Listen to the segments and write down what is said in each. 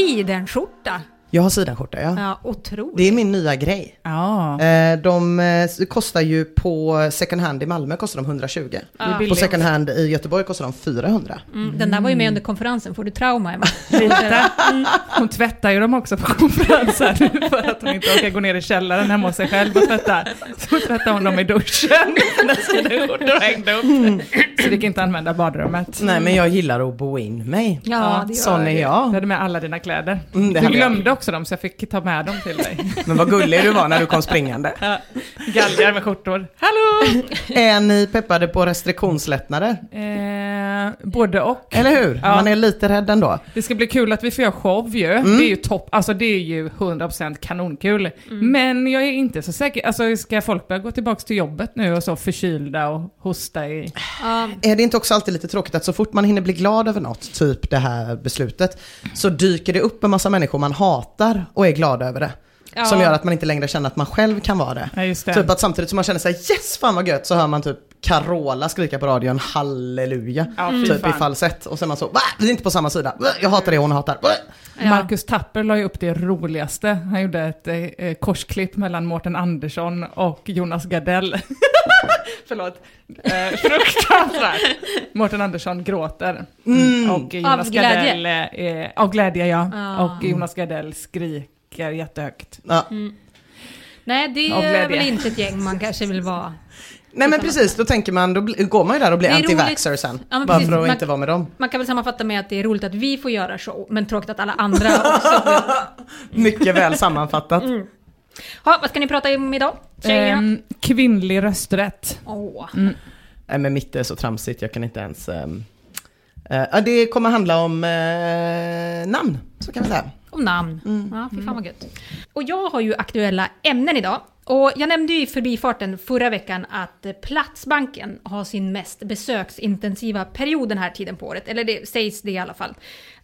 Sidenskjorta. Jag har sidenskjorta, ja. Ja, otroligt. Det är min nya grej. Ja, Eh, De eh, kostar ju på second hand i Malmö kostar de 120. det är På second hand i Göteborg kostar de 400. Mm, den där var ju med under konferensen, får du trauma Emma? Lite. Hon tvättar ju dem också på konferensen för att hon inte orkar gå ner i källaren hemma hos sig själv och tvätta. Så tvättar hon dem i duschen när sidenskjortor hängde upp. Så det kan inte använda badrummet. Nej men jag gillar att bo in mig. Ja, det gör Sån är Du jag. hade med alla dina kläder. Mm, det du hade jag. Också dem så jag fick ta med dem till dig. Men vad gullig du var när du kom springande. Galgar med skjortor. Hallå! Är ni peppade på restriktionslättnader? Eh, både och. Eller hur? Ja. Man är lite rädd ändå. Det ska bli kul att vi får göra show ju. Mm. Det är ju topp, alltså det är ju 100% kanonkul. Men jag är inte så säker, alltså ska folk börja gå tillbaka till jobbet nu och så förkylda och hosta i... Ja, Är det inte också alltid lite tråkigt att så fort man hinner bli glad över något, typ det här beslutet, så dyker det upp en massa människor man hatar och är glada över det. Ja. Som gör att man inte längre känner att man själv kan vara det. Ja, det. Typ att samtidigt som man känner sig yes fan vad gött så hör man typ Carola skrika på radion halleluja. Ja, typ i falsett. Och är man så, va? Vi är inte på samma sida. Jag hatar det hon hatar. Va? Ja. Marcus Tapper la ju upp det roligaste. Han gjorde ett eh, korsklipp mellan Mårten Andersson och Jonas Gardell. Förlåt. Eh, fruktansvärt. Mårten Andersson gråter. Och Jonas Av glädje? Gardell, eh, av glädje ja. Ah. Och Jonas Gardell skriker jättehögt. Ja. Nej, det är väl inte ett gäng man kanske vill vara. Nej men precis, då tänker man, då går man ju där och blir anti-vaxxer sen. Ja, bara precis. för att Man- inte vara med dem. Man kan väl sammanfatta med att det är roligt att vi får göra show, men tråkigt att alla andra också får. Mycket väl sammanfattat. Mm. Ha, vad ska ni prata om idag, tjejerna? Ehm, kvinnlig rösträtt. Åh. Nej men mitt är så tramsigt, jag kan inte ens... eh, ja, det kommer handla om eh, namn, så kan vi säga. Om namn. Ja, fy fan vad gött. Och jag har ju aktuella ämnen idag. Och jag nämnde ju i förbifarten förra veckan att Platsbanken har sin mest besöksintensiva period den här tiden på året. Eller det sägs det i alla fall.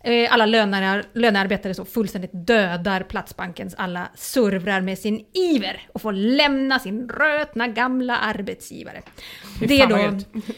Eh, Alla lönear, lönearbetare så fullständigt dödar Platsbankens alla servrar med sin iver och får lämna sin rötna gamla arbetsgivare. Det är då.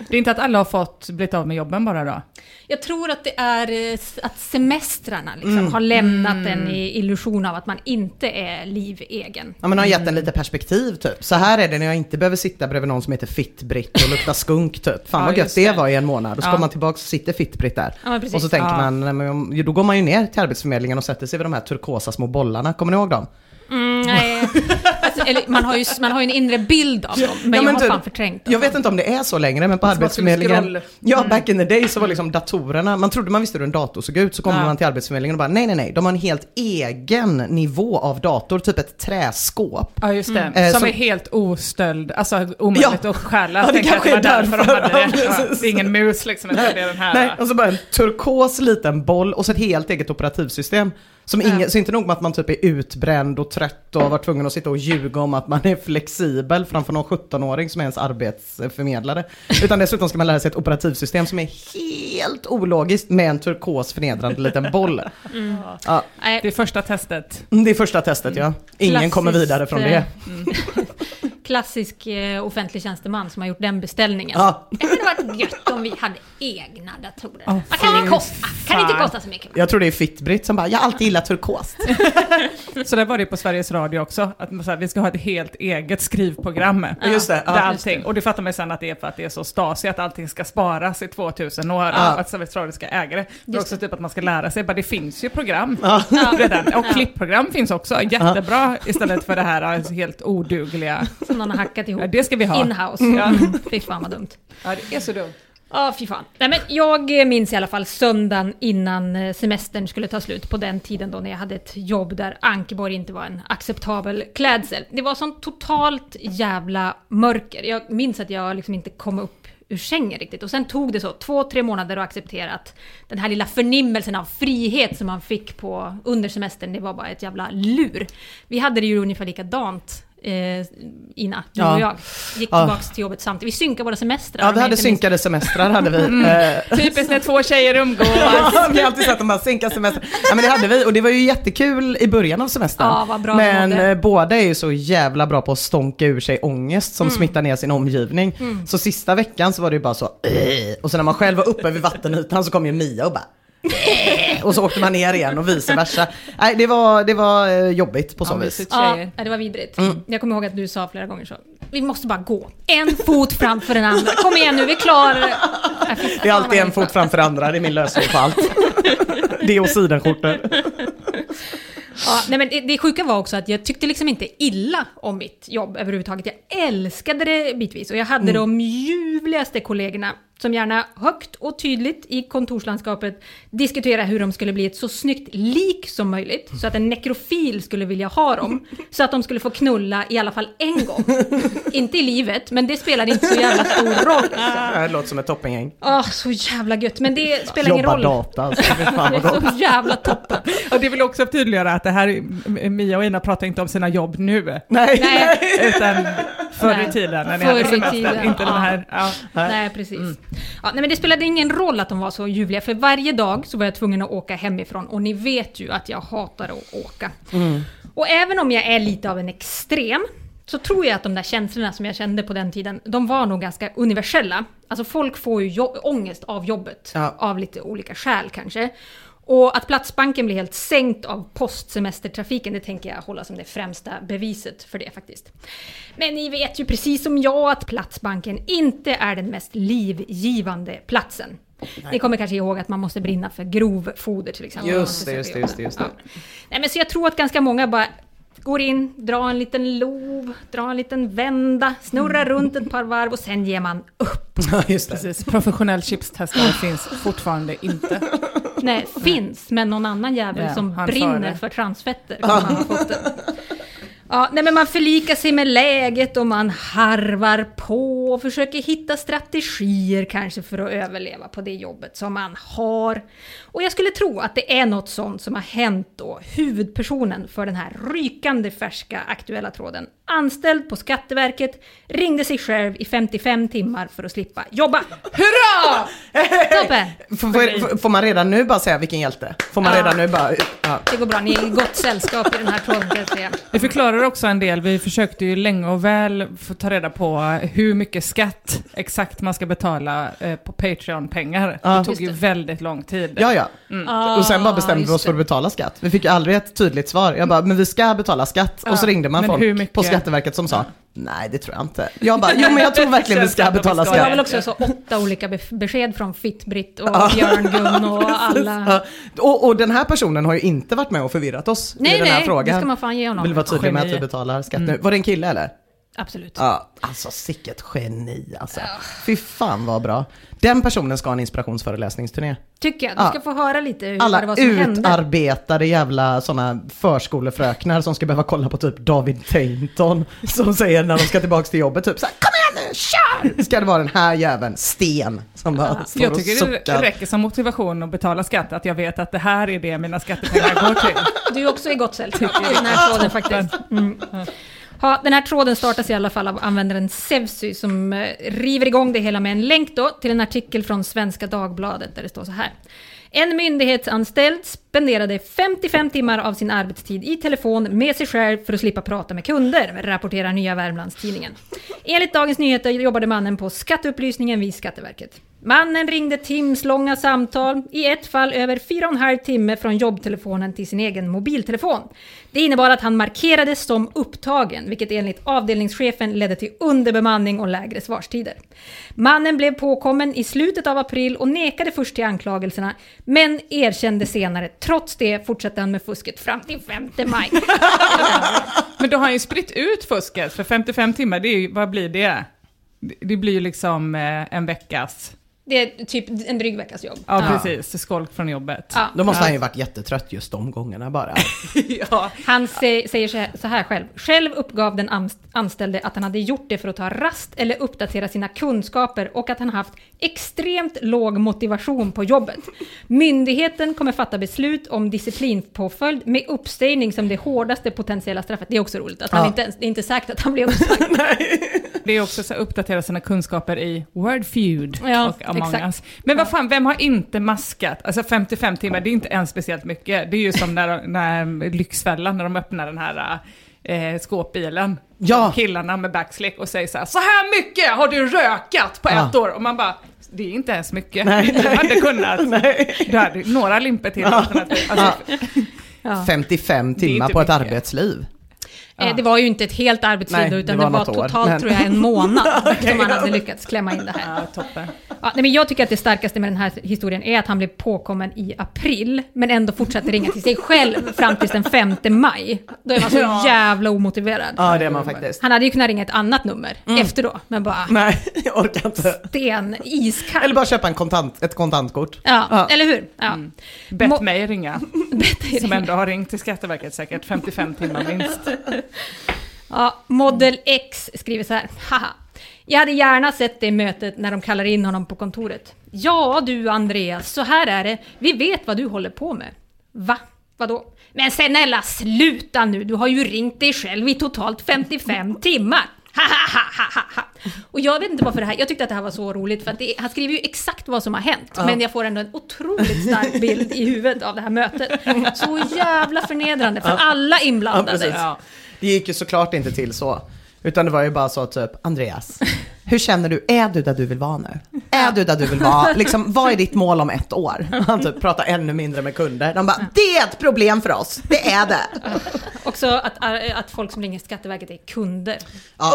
Det är inte att alla har fått blivit av med jobben bara då? jag tror att det är eh, att semestrarna liksom har lämnat en i illusion av att man inte är livegen. Ja men har gett en lite perspektiv typ. Så här är det när jag inte behöver sitta bredvid någon som heter Fitt-Britt och lukta skunk typ. Fan Ja, vad gött det det. var i en månad. Och så Ja. kommer man tillbaka och sitter Fitt-Britt där. Ja, och så tänker Ja. man, nej, men, då går man ju ner till Arbetsförmedlingen och sätter sig vid de här turkosa små bollarna. Kommer ni ihåg dem? Mm, Nej, alltså, eller, man, har ju, man har ju en inre bild av dem, men Ja, jag men har du, fan förträngt dem. Jag vet inte om det är så längre, men på Arbetsförmedlingen... Ja, back in the day så var liksom datorerna, man trodde man visste hur en dator såg ut, så kommer Ja. man till Arbetsförmedlingen och bara nej, nej, nej, de har en helt egen nivå av dator, typ ett träskåp. Ja, just det. Eh, som, som- är helt ostöld, alltså omöjligt Ja. att stjäla. Ja, det kanske är därför därför. de hade det. Ja, det är ingen mus liksom, utan det är den här. Nej, och så bara en turkos liten boll och så ett helt eget operativsystem. Som ingen, så inte nog med att man typ är utbränd och trött och har varit tvungen att sitta och ljuga om att man är flexibel framför någon 17-åring som är ens arbetsförmedlare. Utan dessutom ska man lära sig ett operativsystem som är helt ologiskt med en turkos förnedrande liten boll. Ja, Nej, Det är första testet. det är första testet ja. Ingen kommer Klassiskt, vidare från eh, det. klassisk eh, offentlig tjänsteman som har gjort den beställningen. Ja. Det hade varit gött om vi hade egna datorer. Åh, Vad kan det kosta? Kan det inte kosta så mycket? Jag tror det är Fitbritt som bara, jag har alltid gillat turkost. Så där var det på Sveriges Radio också, att här, vi ska ha ett helt eget skrivprogram. Just det, Där ja. allting, och det fattar man sen att det är för att det är så Stasi, att allting ska sparas i 2000 år, Ja. att Sveriges Radio ska äga det. Det är också typ att man ska lära sig, bara det finns ju program Ja. redan. Och klippprogram finns också, jättebra, istället för det här alltså, helt odugliga. Som någon har hackat ihop. Ja, det ska vi ha. Inhouse. Ja. Mm. Fy fan vad dumt. Ja, det är så dumt. Ja, fy fan. Nej, men jag minns i alla fall söndagen innan eh, semestern skulle ta slut, på den tiden då när jag hade ett jobb där Ankeborg inte var en acceptabel klädsel. Det var sånt totalt jävla mörker. Jag minns att jag liksom inte kom upp ur sängen riktigt. Och sen tog det så två, tre månader att acceptera att den här lilla förnimmelsen av frihet som man fick på under semestern, det var bara ett jävla lur. Vi hade det ju ungefär likadant eh, Ina, du Ja. och jag. Gick Ja. tillbaks till jobbet samtidigt. Vi synkade våra semestrar. Ja, vi hade synkade semestrar hade vi. Eh, Typiskt när två tjejer umgås. Ja, vi har alltid sett de här synka semester. Ja men det hade vi och det var ju jättekul i början av semestern. Ja, vad bra men eh, båda är ju så jävla bra på att stånka ur sig ångest Mm. som smittar ner sin omgivning. Så sista veckan så var det ju bara så och sen när man själv var uppe vid vattenytan så kom ju Mia och bara. och så åkte man ner igen och vice versa. Nej, det var, det var eh, jobbigt på så Ja, vis. Ja, det var vidrigt. Mm. Jag kommer ihåg att du sa flera gånger så. Vi måste bara gå. En fot framför den andra. Kom igen nu, vi klarar det. Är alltid en fot framför andra, det är min lösning på allt. Det och sidenskjortor. Ja, nej, men det, det sjuka var också att jag tyckte liksom inte illa om mitt jobb överhuvudtaget. Jag älskade det bitvis och jag hade de ljuvligaste kollegorna som gärna högt och tydligt i kontorslandskapet diskuterade hur de skulle bli ett så snyggt lik som möjligt. Så att en nekrofil skulle vilja ha dem. Så att de skulle få knulla i alla fall en gång. inte i livet, men det spelade inte så jävla stor roll. Liksom. Det låter som ett toppengäng. Åh, så jävla gött. Men det spelar ingen Jobba roll. data alltså, Det är så jävla toppen. Och det vill också tydliggöra att det här, är- Mia och Ina pratar inte om sina jobb nu, Nej. Nej, utan förr i tiden när Förr i tiden, Inte den ja. här, ja. Nej, precis. Ja, nej, men det spelade ingen roll att de var så ljuvliga, för varje dag så var jag tvungen att åka hemifrån och ni vet ju att jag hatar att åka. Och även om jag är lite av en extrem så tror jag att de där känslorna som jag kände på den tiden, de var nog ganska universella. Alltså folk får ju ångest av jobbet, Ja. av lite olika skäl kanske. Och att Platsbanken blir helt sänkt av postsemestertrafiken, det tänker jag hålla som det främsta beviset för det faktiskt. Men ni vet ju precis som jag att Platsbanken inte är den mest livgivande platsen. Ni kommer kanske ihåg att man måste brinna för grovfoder till exempel. Just det, just det, just det, just det. Ja. Nej, men så jag tror att ganska många bara går in, drar en liten lov, drar en liten vända, snurrar runt ett par varv och sen ger man upp. Ja, just det. Precis, professionell chipstestare finns fortfarande inte. Nej, finns, men någon annan jävel Ja, som han brinner för transfetter. Kommer man ha fått det. Ja, nej men man förlikar sig med läget och man harvar på och försöker hitta strategier kanske för att överleva på det jobbet som man har. Och jag skulle tro att det är något sånt som har hänt då huvudpersonen för den här rykande färska aktuella tråden, anställd på Skatteverket, ringde sig själv i 55 timmar för att slippa jobba. Hurra! Toppen! Får, man redan nu bara säga vilken hjälte? Får man Ja. redan nu bara... Ja. Det går bra, ni är i gott sällskap i den här tråden kan jag förklarar också en del, vi försökte ju länge och väl få ta reda på hur mycket skatt exakt man ska betala eh, på Patreon-pengar. Ja. Det tog ju det. väldigt lång tid. Ja, ja. Och sen bara bestämde vi oss för att betala skatt. Vi fick ju aldrig ett tydligt svar. Jag bara, men vi ska betala skatt. Ja, Och så ringde man men folk på Skatteverket som sa, Nej, det tror jag inte. Jag bara, jo men jag tror verkligen vi ska betala att vi Jag ska. har skatt. väl också så åtta olika be- besked från Fittbritt och Björn-Gun och alla. Och, och den här personen har ju inte varit med och förvirrat oss i Nej, den här nej, frågan. det ska man fan ge honom. Vill vara tydlig med att vi betalar skatt nu. Var det en kille eller? Absolut. Ja, alltså sicket geni alltså. Fy fan vad bra. Den personen ska ha en inspirationsföreläsningsturné. Tycker jag. Du Ja. ska få höra lite hur, det Alla var som hände. utarbetade jävla sådana förskolefröknar som ska behöva kolla på typ David Tainton som säger när de ska tillbaka till jobbet typ såhär Kom igen nu, kör! Ska det vara den här jäveln, Sten, som bara står Jag och tycker det suckar. räcker som motivation att betala skatt, att jag vet att det här är det mina skattepengar går till. Du är också i gott sällskap i den här tråden faktiskt. Mm. Ja, den här tråden startas i alla fall av användaren Sevsy som eh, river igång det hela med en länk då till en artikel från Svenska Dagbladet där det står så här. En myndighetsanställd spenderade 55 timmar av sin arbetstid i telefon med sig själv för att slippa prata med kunder, rapporterar Nya Värmlandstidningen. Enligt Dagens Nyheter jobbade mannen på skatteupplysningen vid Skatteverket. Mannen ringde timslånga samtal, i ett fall över fyra och en halv timme från jobbtelefonen till sin egen mobiltelefon. Det innebar att han markerades som upptagen, vilket enligt avdelningschefen ledde till underbemanning och lägre svarstider. Mannen blev påkommen i slutet av april och nekade först till anklagelserna, men erkände senare. Trots det fortsatte han med fusket fram till 5 maj. Men då har han ju spritt ut fusket, för 55 timmar, det är ju, vad blir det? Det- blir ju liksom eh, en veckas, det är typ en dryg veckas jobb. ja, precis, skolk från jobbet. Ja. Då måste han ju varit jättetrött just de gångerna bara. ja. Han sä- säger så här- så här själv. Själv uppgav den ans- anställde att han hade gjort det för att ta rast eller uppdatera sina kunskaper och att han haft extremt låg motivation på jobbet. Myndigheten kommer fatta beslut om disciplinpåföljd med uppsägning som det hårdaste potentiella straffet. Det är också roligt att han Ja. inte ens, det är inte säkert att han blir uppsagd. Det är också så att uppdatera sina kunskaper i Wordfeud Ja, och Among exakt. Us. Men vad fan, vem har inte maskat? Alltså 55 timmar, det är inte ens speciellt mycket. Det är ju som när, när Lyxfällan, när de öppnar den här eh, skåpbilen. Ja. Killarna med backslick och säger så här, så här mycket har du rökat på Ja. ett år. Och man bara, det är inte ens mycket. Nej, du hade kunnat, du hade några limper till. alternativ. Alltså, Ja. 55 är timmar på ett mycket. arbetsliv. Eh, Det var ju inte ett helt arbetsliv Nej, då, det utan var det var, år, totalt men- tror jag en månad som han hade lyckats klämma in det här. ja, toppen. Ja, nej, men jag tycker att det starkaste med den här historien är att han blev påkommen i april, men ändå fortsatte ringa till sig själv fram till den 5 maj. Då är man så Ja. jävla omotiverad. Ja, det är man faktiskt. Han hade ju kunnat ringa ett annat nummer efter då, men bara Nej, jag orkar inte. sten, iskall. Eller bara köpa en kontant, ett kontantkort. Ja, Ja. eller hur? Ja. Bett Må- mig ringa, Bett dig som ringa. ändå har ringt till Skatteverket säkert 55 timmar minst. Ja, Model X skriver så här. Haha. Jag hade gärna sett det i mötet när de kallar in honom på kontoret. Ja du Andreas, så här är det. Vi vet vad du håller på med. Va? Vadå? Men snälla sluta nu, du har ju ringt dig själv i totalt 55 timmar. Ha, ha, ha, ha, ha. Och jag vet inte varför det här, jag tyckte att det här var så roligt för att det, han skriver ju exakt vad som har hänt. Men jag får ändå en otroligt stark bild i huvudet av det här mötet. Så jävla förnedrande för alla Ja, inblandade. precis. Ja. Det gick ju såklart inte till så. Utan det var ju bara så typ, Andreas, hur känner du? Är du där du vill vara nu? Är du där du vill vara? Liksom, vad är ditt mål om ett år? Han typ pratar ännu mindre med kunder. De bara, det är ett problem för oss, det är det. Också att, att folk som ringer Skatteverket är kunder. Ja.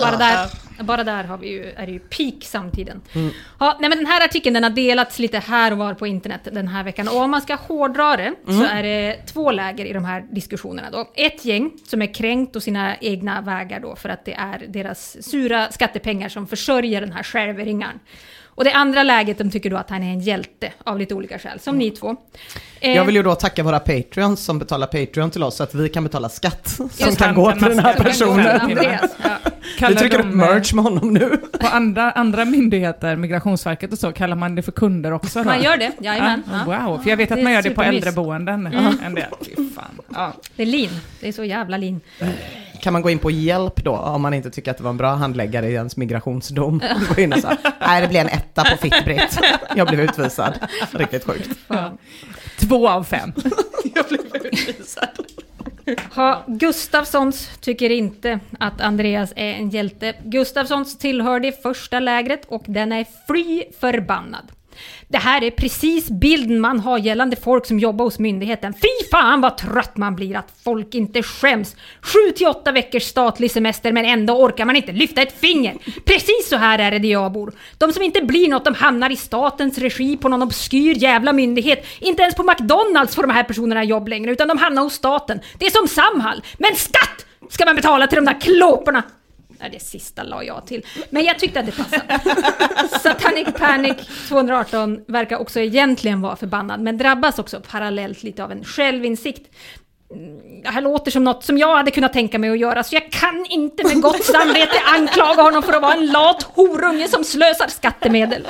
Bara där, bara där har vi ju, är det ju peak samtiden. Mm. Ja, nej, men den här artikeln den har delats lite här och var på internet den här veckan. Och om man ska hårdra det Mm. så är det två läger i de här diskussionerna. Då. Ett gäng som är kränkt och sina egna vägar då för att det är deras sura skattepengar som försörjer den här självringaren. Och det andra läget, de tycker då att han är en hjälte av lite olika skäl, som ni två. Eh, Jag vill ju då tacka våra Patreons som betalar Patreon till oss så att vi kan betala skatt som Just kan det, gå till den här personen. Ja. Vi trycker de, upp merch med honom nu. På andra, andra myndigheter, Migrationsverket och så, kallar man det för kunder också? Då? Man gör det, jajamän. Ja, Ja. wow, för jag vet att man gör det på äldreboenden. En del. Fy fan. Ja. Det är lin. Det är så jävla lin. Kan man gå in på hjälp då om man inte tycker att det var en bra handläggare i ens migrationsdom? Gå in och säga, nej det blir en etta på Fittbritt. Jag blev utvisad. Riktigt sjukt. Två av fem. Jag blev utvisad. Ha, Gustafssons tycker inte att Andreas är en hjälte. Gustafssons tillhör det första lägret och den är fly förbannad. Det här är precis bilden man har gällande folk som jobbar hos myndigheten. Fy fan vad trött man blir att folk inte skäms! 7 till 8 veckors statlig semester men ändå orkar man inte lyfta ett finger. Precis så här är det där jag bor. De som inte blir något de hamnar i statens regi på någon obskyr jävla myndighet. Inte ens på McDonalds får de här personerna jobb längre utan de hamnar hos staten. Det är som Samhall. Men skatt ska man betala till de där klåporna! Ja, det sista la jag till. Men jag tyckte att det passade. Satanic Panic 218 verkar också egentligen vara förbannad, men drabbas också parallellt lite av en självinsikt. Mm, det här låter som något som jag hade kunnat tänka mig att göra, så jag kan inte med gott samvete anklaga honom för att vara en lat horunge som slösar skattemedel.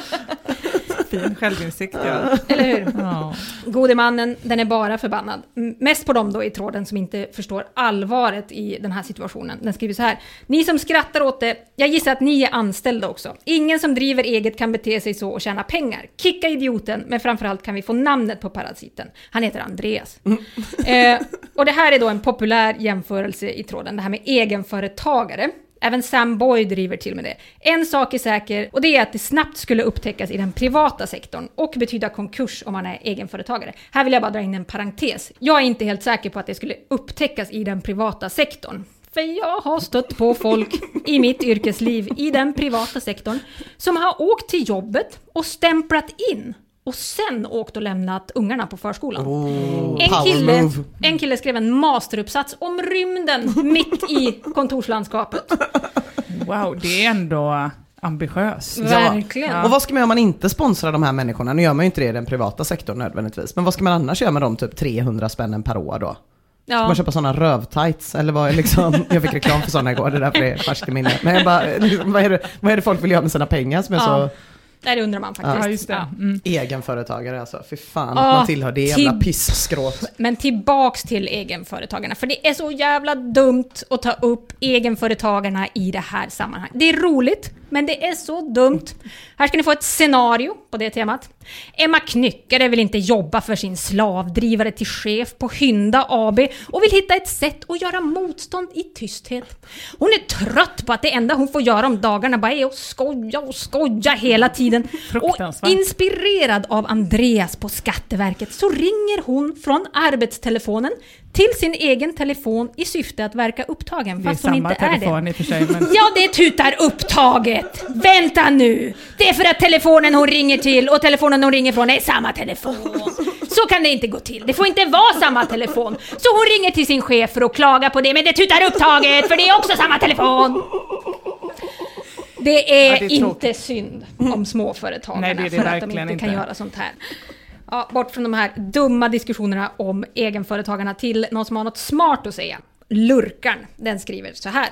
Fin självinsikt ja. Eller hur? ja. Gode mannen, den är bara förbannad. Mest på dem då i tråden som inte förstår allvaret i den här situationen. Den skriver så här. Ni som skrattar åt det, jag gissar att ni är anställda också. Ingen som driver eget kan bete sig så och tjäna pengar. Kicka idioten, men framförallt kan vi få namnet på parasiten. Han heter Andreas. eh, och det här är då en populär jämförelse i tråden, det här med egenföretagare. Även Sam Boy driver till med det. En sak är säker och det är att det snabbt skulle upptäckas i den privata sektorn och betyda konkurs om man är egenföretagare. Här vill jag bara dra in en parentes. Jag är inte helt säker på att det skulle upptäckas i den privata sektorn. För jag har stött på folk i mitt yrkesliv i den privata sektorn som har åkt till jobbet och stämplat in och sen åkt och lämnat ungarna på förskolan. en, power kille, en kille skrev en masteruppsats om rymden mitt i kontorslandskapet. Wow, det är ändå ambitiöst. Verkligen. Och vad ska man göra om man inte sponsrar de här människorna? Nu gör man ju inte det i den privata sektorn nödvändigtvis. Men vad ska man annars göra med de typ 300 spännen per år då? Ska Ja. man köpa sådana rövtights? Eller vad är liksom, jag fick reklam för sådana igår, det är därför det är färskt i minne. Men jag bara, liksom, vad är, det, vad är det folk vill göra med sina pengar som är Ja. så Nej, det undrar man faktiskt. Ja, just det. Ja. Mm. egenföretagare alltså? Fy fan Ja, att man tillhör det jävla pisskråt. Men tillbaks till egenföretagarna, för det är så jävla dumt att ta upp egenföretagarna i det här sammanhanget. Det är roligt, men det är så dumt. Här ska ni få ett scenario på det temat. Emma Knyckare vill inte jobba för sin slavdrivare till chef på Hynda AB och vill hitta ett sätt att göra motstånd i tysthet. Hon är trött på att det enda hon får göra om dagarna bara är att skoja och skoja hela tiden. Och inspirerad av Andreas på Skatteverket så ringer hon från arbetstelefonen till sin egen telefon i syfte att verka upptagen Det är fast hon samma inte är telefon det. i och för sig, men Ja, det tutar upptaget! Vänta nu! Det är för att telefonen hon ringer till och telefonen hon ringer från är samma telefon. Så kan det inte gå till. Det får inte vara samma telefon. Så hon ringer till sin chef för att klaga på det, men det tutar upptaget för det är också samma telefon. Det är, Ja, det är inte synd om småföretagarna Nej, det är det för att de verkligen inte kan inte. göra sånt här. Ja, bort från de här dumma diskussionerna om egenföretagarna till någon som har något smart att säga. Lurkan, den skriver så här.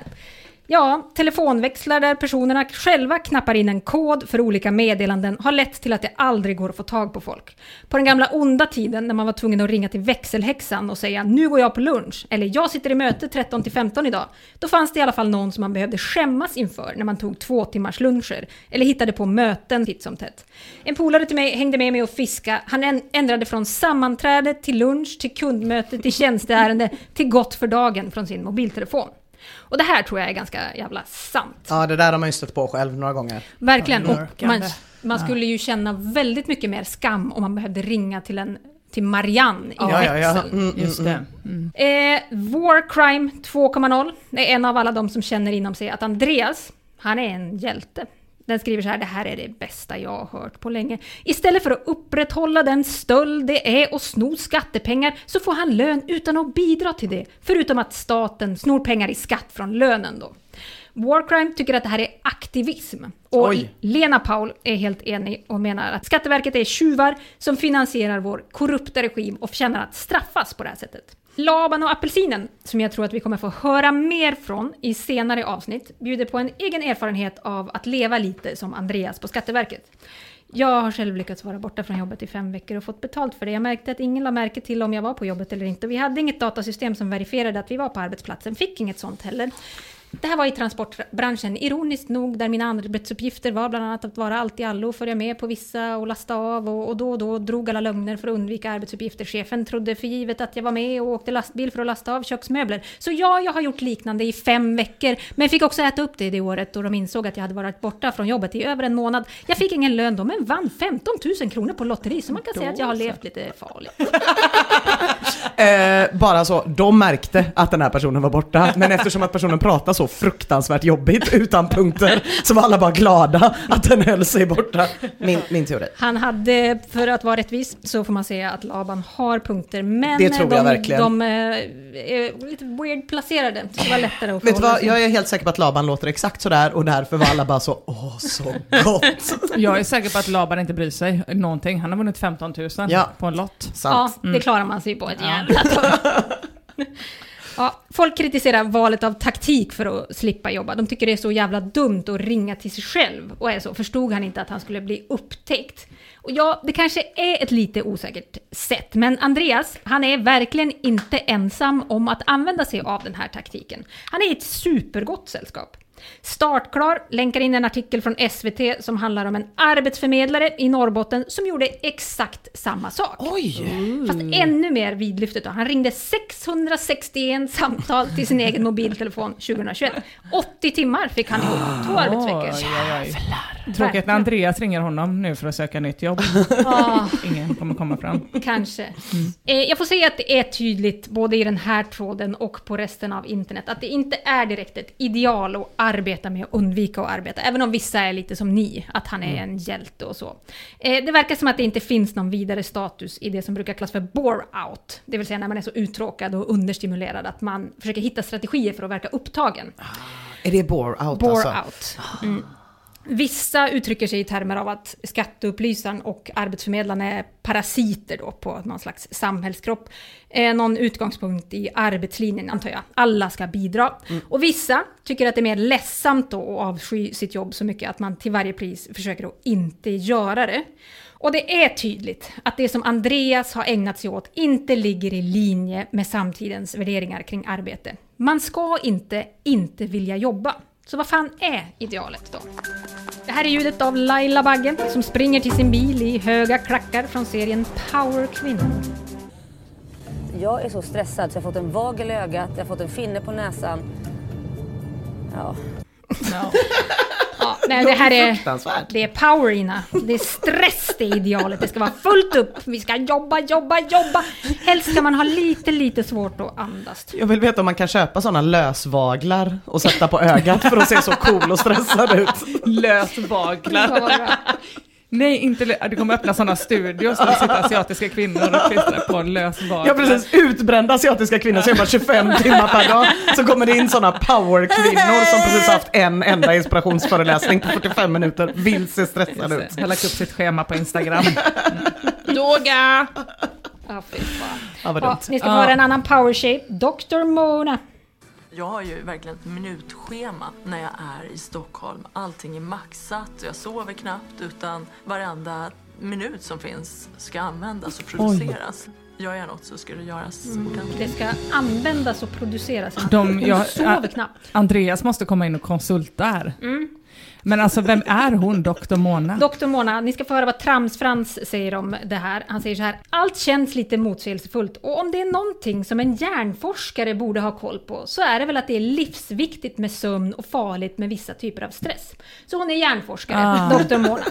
Ja, telefonväxlar där personerna själva knappar in en kod för olika meddelanden har lett till att det aldrig går att få tag på folk. På den gamla onda tiden när man var tvungen att ringa till växelhäxan och säga nu går jag på lunch eller jag sitter i möte 13 till 15 idag. Då fanns det i alla fall någon som man behövde skämmas inför när man tog två timmars luncher eller hittade på möten titt som tätt. En polare till mig hängde med mig och fiska. Han ändrade från sammanträde till lunch till kundmöte till tjänsteärende till gott för dagen från sin mobiltelefon. Och det här tror jag är ganska jävla sant. Ja det där har man ju stött på själv några gånger. Verkligen. Och man, man skulle ju känna väldigt mycket mer skam om man behövde ringa till en till Marianne i Ja, ja, ja. Mm, mm, just mm. det. Mm. Eh, War Crime 2.0 är en av alla de som känner inom sig att Andreas, han är en hjälte. Den skriver så här, det här är det bästa jag har hört på länge. Istället för att upprätthålla den stöld det är att sno skattepengar så får han lön utan att bidra till det. Förutom att staten snor pengar i skatt från lönen då. Warcrime tycker att det här är aktivism. Och Oj. Lena Paul är helt enig och menar att Skatteverket är tjuvar som finansierar vår korrupta regim och förtjänar att straffas på det här sättet. Laban och apelsinen, som jag tror att vi kommer få höra mer från i senare avsnitt, bjuder på en egen erfarenhet av att leva lite som Andreas på Skatteverket. Jag har själv lyckats vara borta från jobbet i fem veckor och fått betalt för det. Jag märkte att ingen la märke till om jag var på jobbet eller inte. Vi hade inget datasystem som verifierade att vi var på arbetsplatsen, fick inget sånt heller. Det här var i transportbranschen, ironiskt nog, där mina arbetsuppgifter var bland annat att vara allt i allo, följa med på vissa och lasta av och, och då och då drog alla lögner för att undvika arbetsuppgifter. Chefen trodde för givet att jag var med och åkte lastbil för att lasta av köksmöbler. Så ja, jag har gjort liknande i fem veckor, men fick också äta upp det det året då de insåg att jag hade varit borta från jobbet i över en månad. Jag fick ingen lön då, men vann 15 000 kronor på lotteri, så man kan säga att jag har levt lite farligt. Eh, bara så, de märkte att den här personen var borta, men eftersom att personen pratar så fruktansvärt jobbigt utan punkter så var alla bara glada att den höll sig borta. Min, min teori. Han hade, för att vara rättvis, så får man säga att Laban har punkter, men Det tror de, jag verkligen. de eh, är lite weird placerade. Så det var lättare att Vet du vad, jag är helt säker på att Laban låter exakt sådär och därför var alla bara så, åh så gott. Jag är säker på att Laban inte bryr sig någonting. Han har vunnit 15 000 Ja. på en lott. Sant. Ja, det klarar man sig på ett jävla tag. Ja, folk kritiserar valet av taktik för att slippa jobba. De tycker det är så jävla dumt att ringa till sig själv. Och är så, förstod han inte att han skulle bli upptäckt? Och ja, det kanske är ett lite osäkert sätt, men Andreas, han är verkligen inte ensam om att använda sig av den här taktiken. Han är i ett supergott sällskap. Startklar länkar in en artikel från SVT som handlar om en arbetsförmedlare i Norrbotten som gjorde exakt samma sak. Oj! Fast ännu mer vidlyftigt då. Han ringde 661 samtal till sin egen mobiltelefon 2021. 80 timmar fick han ihop, två arbetsveckor. Oj. Tråkigt när Andreas ringer honom nu för att söka nytt jobb. Ja, Ingen kommer komma fram. kanske. Eh, jag får säga att det är tydligt, både i den här tråden och på resten av internet, att det inte är direkt ett ideal att arbeta med och undvika att arbeta. Även om vissa är lite som ni, att han är en hjälte och så. Eh, det verkar som att det inte finns någon vidare status i det som brukar kallas för bore-out. Det vill säga när man är så uttråkad och understimulerad att man försöker hitta strategier för att verka upptagen. Är det bore out Bore alltså? out. Mm. Vissa uttrycker sig i termer av att skatteupplysaren och arbetsförmedlaren är parasiter då på någon slags samhällskropp. Eh, någon utgångspunkt i arbetslinjen antar jag. Alla ska bidra. Och vissa tycker att det är mer ledsamt då att avsky sitt jobb så mycket att man till varje pris försöker att inte göra det. Och det är tydligt att det som Andreas har ägnat sig åt inte ligger i linje med samtidens värderingar kring arbete. Man ska inte inte vilja jobba. Så vad fan är idealet då? Det här är ljudet av Laila Bagge som springer till sin bil i höga klackar från serien Power Kvinnor. Jag är så stressad så jag har fått en vagel i ögat, jag har fått en finne på näsan. Ja. Ja. Ja, nej, det här är, det är power Ina. Det är stress det är idealet. Det ska vara fullt upp. Vi ska jobba, jobba, jobba. Helst ska man ha lite, lite svårt att andas. Jag vill veta om man kan köpa sådana lösvaglar och sätta på ögat för att se så cool och stressad ut. Lösbaglar. Nej, inte Det kommer öppna sådana studios där det sitter asiatiska kvinnor och klistrar på en lösbagel. Ja precis, utbrända asiatiska kvinnor som jobbar 25 timmar per dag. Så kommer det in sådana powerkvinnor som precis haft en enda inspirationsföreläsning på 45 minuter, vill se stressade ut. Jag har lagt upp sitt schema på Instagram. Ja, fy fan. Ja, ni ska få höra en annan power shape. Dr. Mona. Jag har ju verkligen ett minutschema när jag är i Stockholm. Allting är maxat och jag sover knappt utan varenda minut som finns ska användas och produceras. Gör jag något så ska det göras ordentligt. Det ska användas och produceras. De- jag- sover knappt. Andreas måste komma in och konsulta här. Men alltså, vem är hon, Dr. Mona? Dr. Mona, ni ska få höra vad Trams-Frans säger om det här. Han säger så här. Allt känns lite motsägelsefullt och om det är någonting som en hjärnforskare borde ha koll på så är det väl att det är livsviktigt med sömn och farligt med vissa typer av stress. Så hon är hjärnforskare, Ah. Dr. Mona.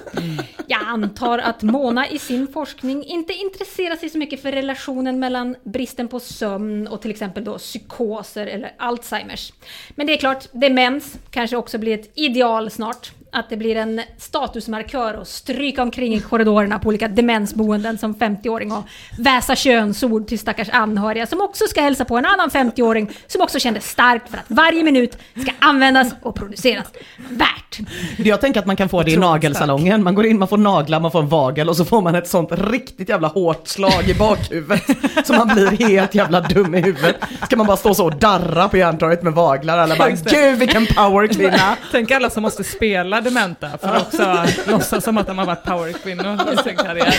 Jag antar att Mona i sin forskning inte intresserar sig så mycket för relationen mellan bristen på sömn och till exempel då psykoser eller Alzheimers. Men det är klart, demens kanske också blir ett ideal snart. Att det blir en statusmarkör att stryka omkring i korridorerna på olika demensboenden som 50-åring och väsa könsord till stackars anhöriga som också ska hälsa på en annan 50-åring som också kände starkt för att varje minut ska användas och produceras värt. Jag tänker att man kan få det i nagelsalongen. Man går in, man får naglar, man får en vagel och så får man ett sånt riktigt jävla hårt slag i bakhuvudet. så man blir helt jävla dum i huvudet. Ska man bara stå så och darra på hjärntorget med vaglar. Alla bara gud vilken powerkvinna. Tänk alla som måste spela dementa för att också låtsas som att de har varit powerkvinnor i sin karriär.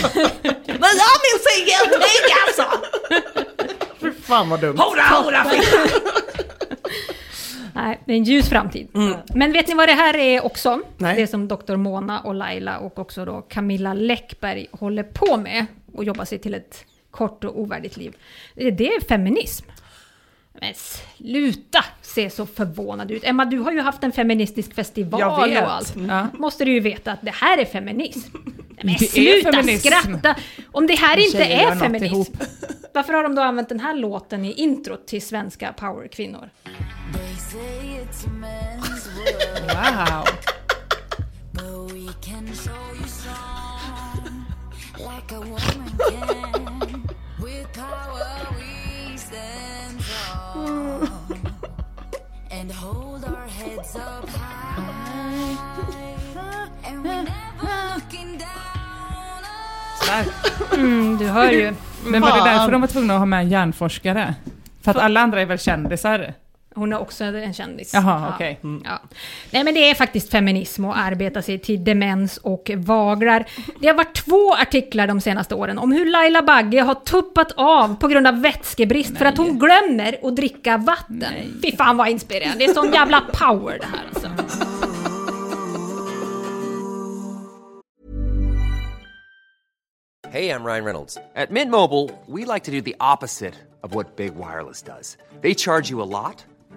Men jag minns ingenting alltså! Fy fan vad dumt. Nej, Nej, det är en ljus framtid. Men vet ni vad det här är också? Nej. Det som Dr. Mona och Laila och också då Camilla Läckberg håller på med och jobbar sig till ett kort och ovärdigt liv. Det det är feminism. Men sluta se så förvånad ut. Emma, du har ju haft en feministisk festival Jag vet. och allt. Ja. Måste du ju veta att det här är feminism. Men Det är sluta feminism. skratta! Om det här inte är feminism, ihop. varför har de då använt den här låten i introt till svenska powerkvinnor? Wow. Starkt. Mm, du hör ju. Men var det därför de var tvungna att ha med en hjärnforskare? För att alla andra är väl kändisar? Hon är också en kändis. Jaha, Ja. okej. Ja. Nej men det är faktiskt feminism att arbeta sig till demens och vaglar. Det har varit två artiklar de senaste åren om hur Laila Bagge har tuppat av på grund av vätskebrist för att hon glömmer att dricka vatten. Fy fan vad inspirerande, det är sån jävla power det här alltså. Hey, I'm Ryan Reynolds. At Mint Mobile, we like to do the opposite of what Big Wireless does. They charge you a lot,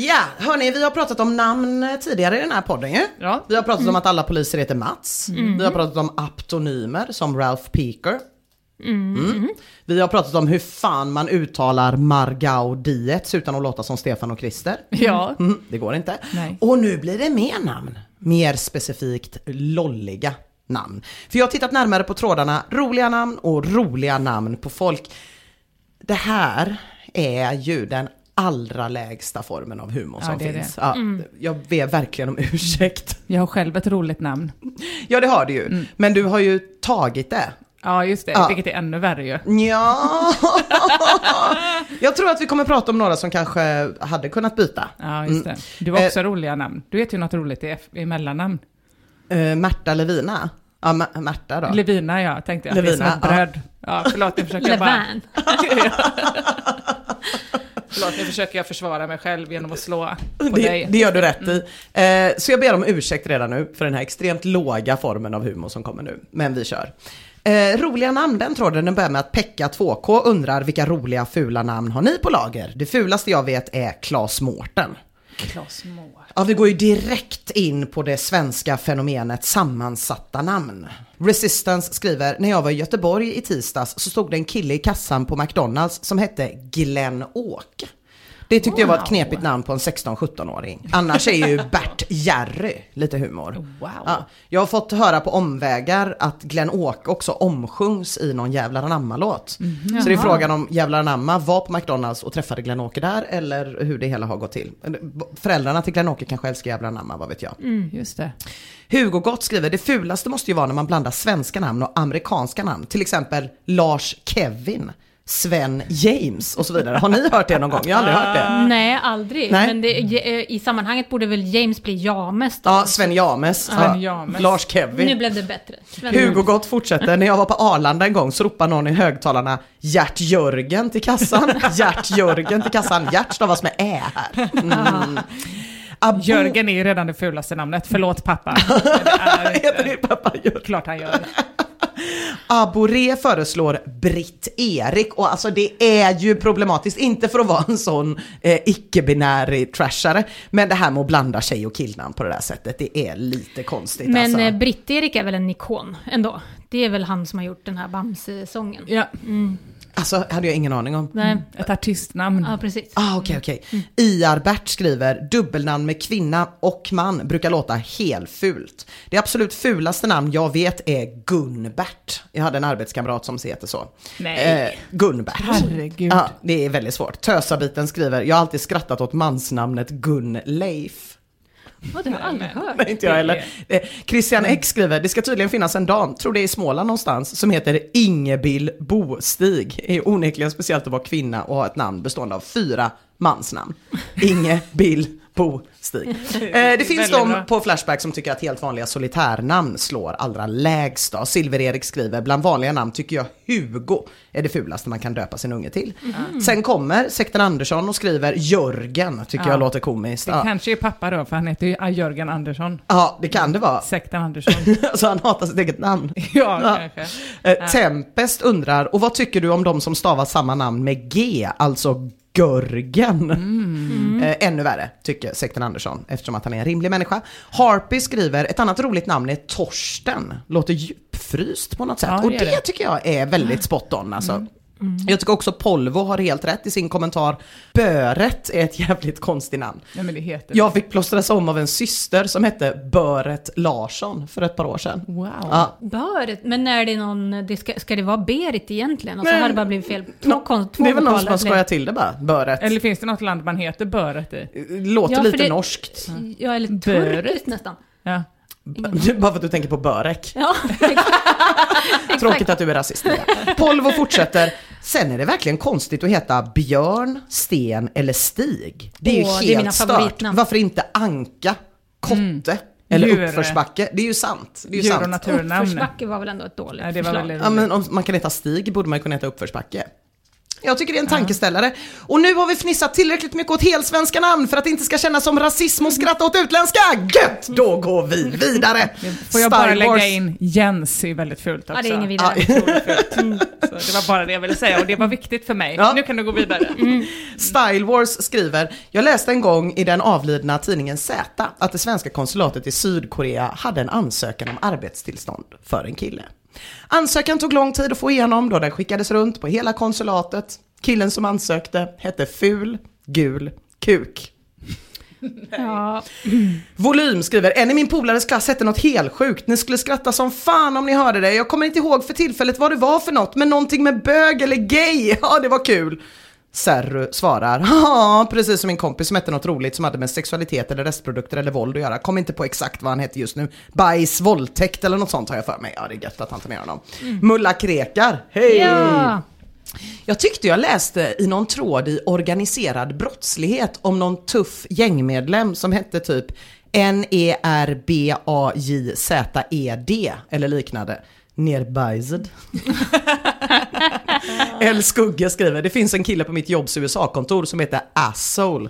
Ja, hörni, vi har pratat om namn tidigare i den här podden ju. Ja. Vi har pratat om att alla poliser heter Mats. Vi har pratat om aptonymer som Ralph Peaker. Mm. Vi har pratat om hur fan man uttalar Margau Dietz utan att låta som Stefan och Christer. Ja. Mm, det går inte. Nej. Och nu blir det mer namn. Mer specifikt lolliga namn. För jag har tittat närmare på trådarna roliga namn och roliga namn på folk. Det här är ju den allra lägsta formen av humor Ja, som finns. det. Ja, Jag ber verkligen om ursäkt. Jag har själv ett roligt namn. Ja det har du ju. Men du har ju tagit det. Ja, just det. Ja. Vilket är ännu värre ju. Ja. jag tror att vi kommer prata om några som kanske hade kunnat byta. Ja, just det. Du har Eh, också roliga namn. Du heter ju något roligt i, i mellannamn. Uh, Märta Levina. Ja, Ma- Märta då. Levina, ja, tänkte jag. Levina, det är som ett ja. bröd. Ja, förlåt, nu försöker jag bara... Levan. Förlåt, nu försöker jag försvara mig själv genom att slå på det, dig. det gör du rätt i. Eh, så jag ber om ursäkt redan nu för den här extremt låga formen av humor som kommer nu. Men vi kör. Eh, roliga namn, den tråden den börjar med att Pekka 2K undrar vilka roliga fula namn har ni på lager? Det fulaste jag vet är Klas Mårten. Klas Moa. Ja, vi går ju direkt in på det svenska fenomenet sammansatta namn. Resistance skriver, när jag var i Göteborg i tisdags så stod det en kille i kassan på McDonalds som hette Glenn Åke. Det tyckte jag var ett knepigt namn på en 16-17-åring. Annars är ju Bert Jerry lite humor. Wow. Ja, jag har fått höra på omvägar att Glenn Åke också omsjungs i någon Jävlar anamma-låt. Så det är frågan om Jävlar anamma var på McDonalds och träffade Glenn Åke där eller hur det hela har gått till. Föräldrarna till Glenn Åke kanske älskar Jävlar anamma, vad vet jag. Just det. Hugo Gott skriver, det fulaste måste ju vara när man blandar svenska namn och amerikanska namn. Till exempel Lars Kevin. Sven James och så vidare. Har ni hört det någon gång? Jag har aldrig hört det. Nej, aldrig. Nej. Men det, eh, i sammanhanget borde väl James bli James då? Ja, Sven James. Sven Ja. James. Lars Kevin. Nu blev det bättre. Sven- Hugo Gott fortsätter. När jag var på Arlanda en gång så ropade någon i högtalarna Gert Jörgen till kassan. Gert Jörgen till kassan. Gert stavas med ä här. Mm. Abo- Jörgen är ju redan det fulaste namnet, förlåt pappa. Heter din pappa Jörgen? klart han gör. Abore föreslår Britt-Erik och alltså det är ju problematiskt, inte för att vara en sån eh, icke-binär trashare, men det här med att blanda tjej och killnamn på det där sättet, det är lite konstigt Men alltså. eh, Britt-Erik är väl en ikon ändå? Det är väl han som har gjort den här Bamse-sången? Ja, Alltså hade jag ingen aning om. Nej, ett artistnamn. ja precis. Ah, okej, okej. Iar-Bert skriver, dubbelnamn med kvinna och man brukar låta helt fult. Det absolut fulaste namn jag vet är Gunbert. Jag hade en arbetskamrat som heter så. Nej. Eh, Gunbert. Herregud. Ja, det är väldigt svårt. Tösabiten skriver, jag har alltid skrattat åt mansnamnet Gunleif. Oh, det har jag aldrig hört. Nej, inte jag heller. Eh, Christian X skriver, det ska tydligen finnas en dam, tror det är i Småland någonstans, som heter Ingebill Bostig. Det är onekligen speciellt att vara kvinna och ha ett namn bestående av fyra mansnamn. Inge, Bill, Bo, Stig. Eh, det finns de bra. på Flashback som tycker att helt vanliga solitärnamn slår allra lägst. Då. Silver-Erik skriver, bland vanliga namn tycker jag Hugo är det fulaste man kan döpa sin unge till. Sen kommer Sekten Andersson och skriver Jörgen, tycker Ja. jag låter komiskt. Det Ja. kanske är pappa då, för han heter ju Jörgen Andersson. ja, det kan det vara. Sekten Andersson. Så han hatar sitt eget namn. Ja, Ja. kanske. Eh, Tempest undrar, och vad tycker du om de som stavar samma namn med G, alltså Görgen? Eh, ännu värre, tycker Sekten Andersson, eftersom att han är en rimlig människa. Harpy skriver, ett annat roligt namn är Torsten. Låter djupfryst på något sätt. Ja, det och det, det. Mm. tycker jag är väldigt spot on alltså. Jag tycker också Polvo har helt rätt i sin kommentar. Böret är ett jävligt konstigt namn. Nej men det heter Jag fick plåstras om av en syster som hette Böret Larsson för ett par år sedan. Wow. Ja, Böret, men är det någon, det ska, ska det vara Berit egentligen? Och så Nej. har det bara blivit fel. Två, kon, två det är väl någon som har skojat till det bara, Böret. Eller finns det något land man heter Böret i? Låter Ja, lite det- norskt. Ja, eller Böret. turkiskt nästan. Ja. Bara för att du tänker på Börek. Ja, Tråkigt att du är rasist. Polvo fortsätter. Sen är det verkligen konstigt att heta Björn, Sten eller Stig. Det är ju Åh, det är mina helt stört. Varför inte Anka, Kotte eller Djur. uppförsbacke? Det är ju sant. Det är ju Djur och sant. naturnamn. Uppförsbacke var väl ändå ett dåligt Ja, det var förslag. väldigt Ja, men om man kan heta Stig borde man ju kunna heta uppförsbacke. Jag tycker det är en tankeställare. Och nu har vi fnissat tillräckligt mycket åt helsvenska namn för att det inte ska kännas som rasism och skratta åt utländska. Gött! Då går vi vidare. Får jag bara lägga Wars- in Jens är väldigt fult också. Ja, det är inget vidare. Så det var bara det jag ville säga och det var viktigt för mig. Ja. Nu kan du gå vidare. Style Wars skriver, jag läste en gång i den avlidna tidningen Z att det svenska konsulatet i Sydkorea hade en ansökan om arbetstillstånd för en kille. Ansökan tog lång tid att få igenom då den skickades runt på hela konsulatet. Killen som ansökte hette Ful, Gul, Kuk. Ja, Volym skriver, en i min polares klass hette något helsjukt. Ni skulle skratta som fan om ni hörde det. Jag kommer inte ihåg för tillfället vad det var för något, men någonting med bög eller gay. Ja, det var kul. Serru svarar, ja, precis som min kompis som hette något roligt som hade med sexualitet eller restprodukter eller våld att göra. Kom inte på exakt vad han hette just nu. Bajs, våldtäkt eller något sånt har jag för mig. Ja, det är gött att han tar med honom. Mulla Krekar, hej! ja. Jag tyckte jag läste i någon tråd i organiserad brottslighet om någon tuff gängmedlem som hette typ N-E-R-B-A-J-Z-E-D eller liknande. Nerbajsed. L Skugge skriver, det finns en kille på mitt jobbs USA-kontor som heter Asshole.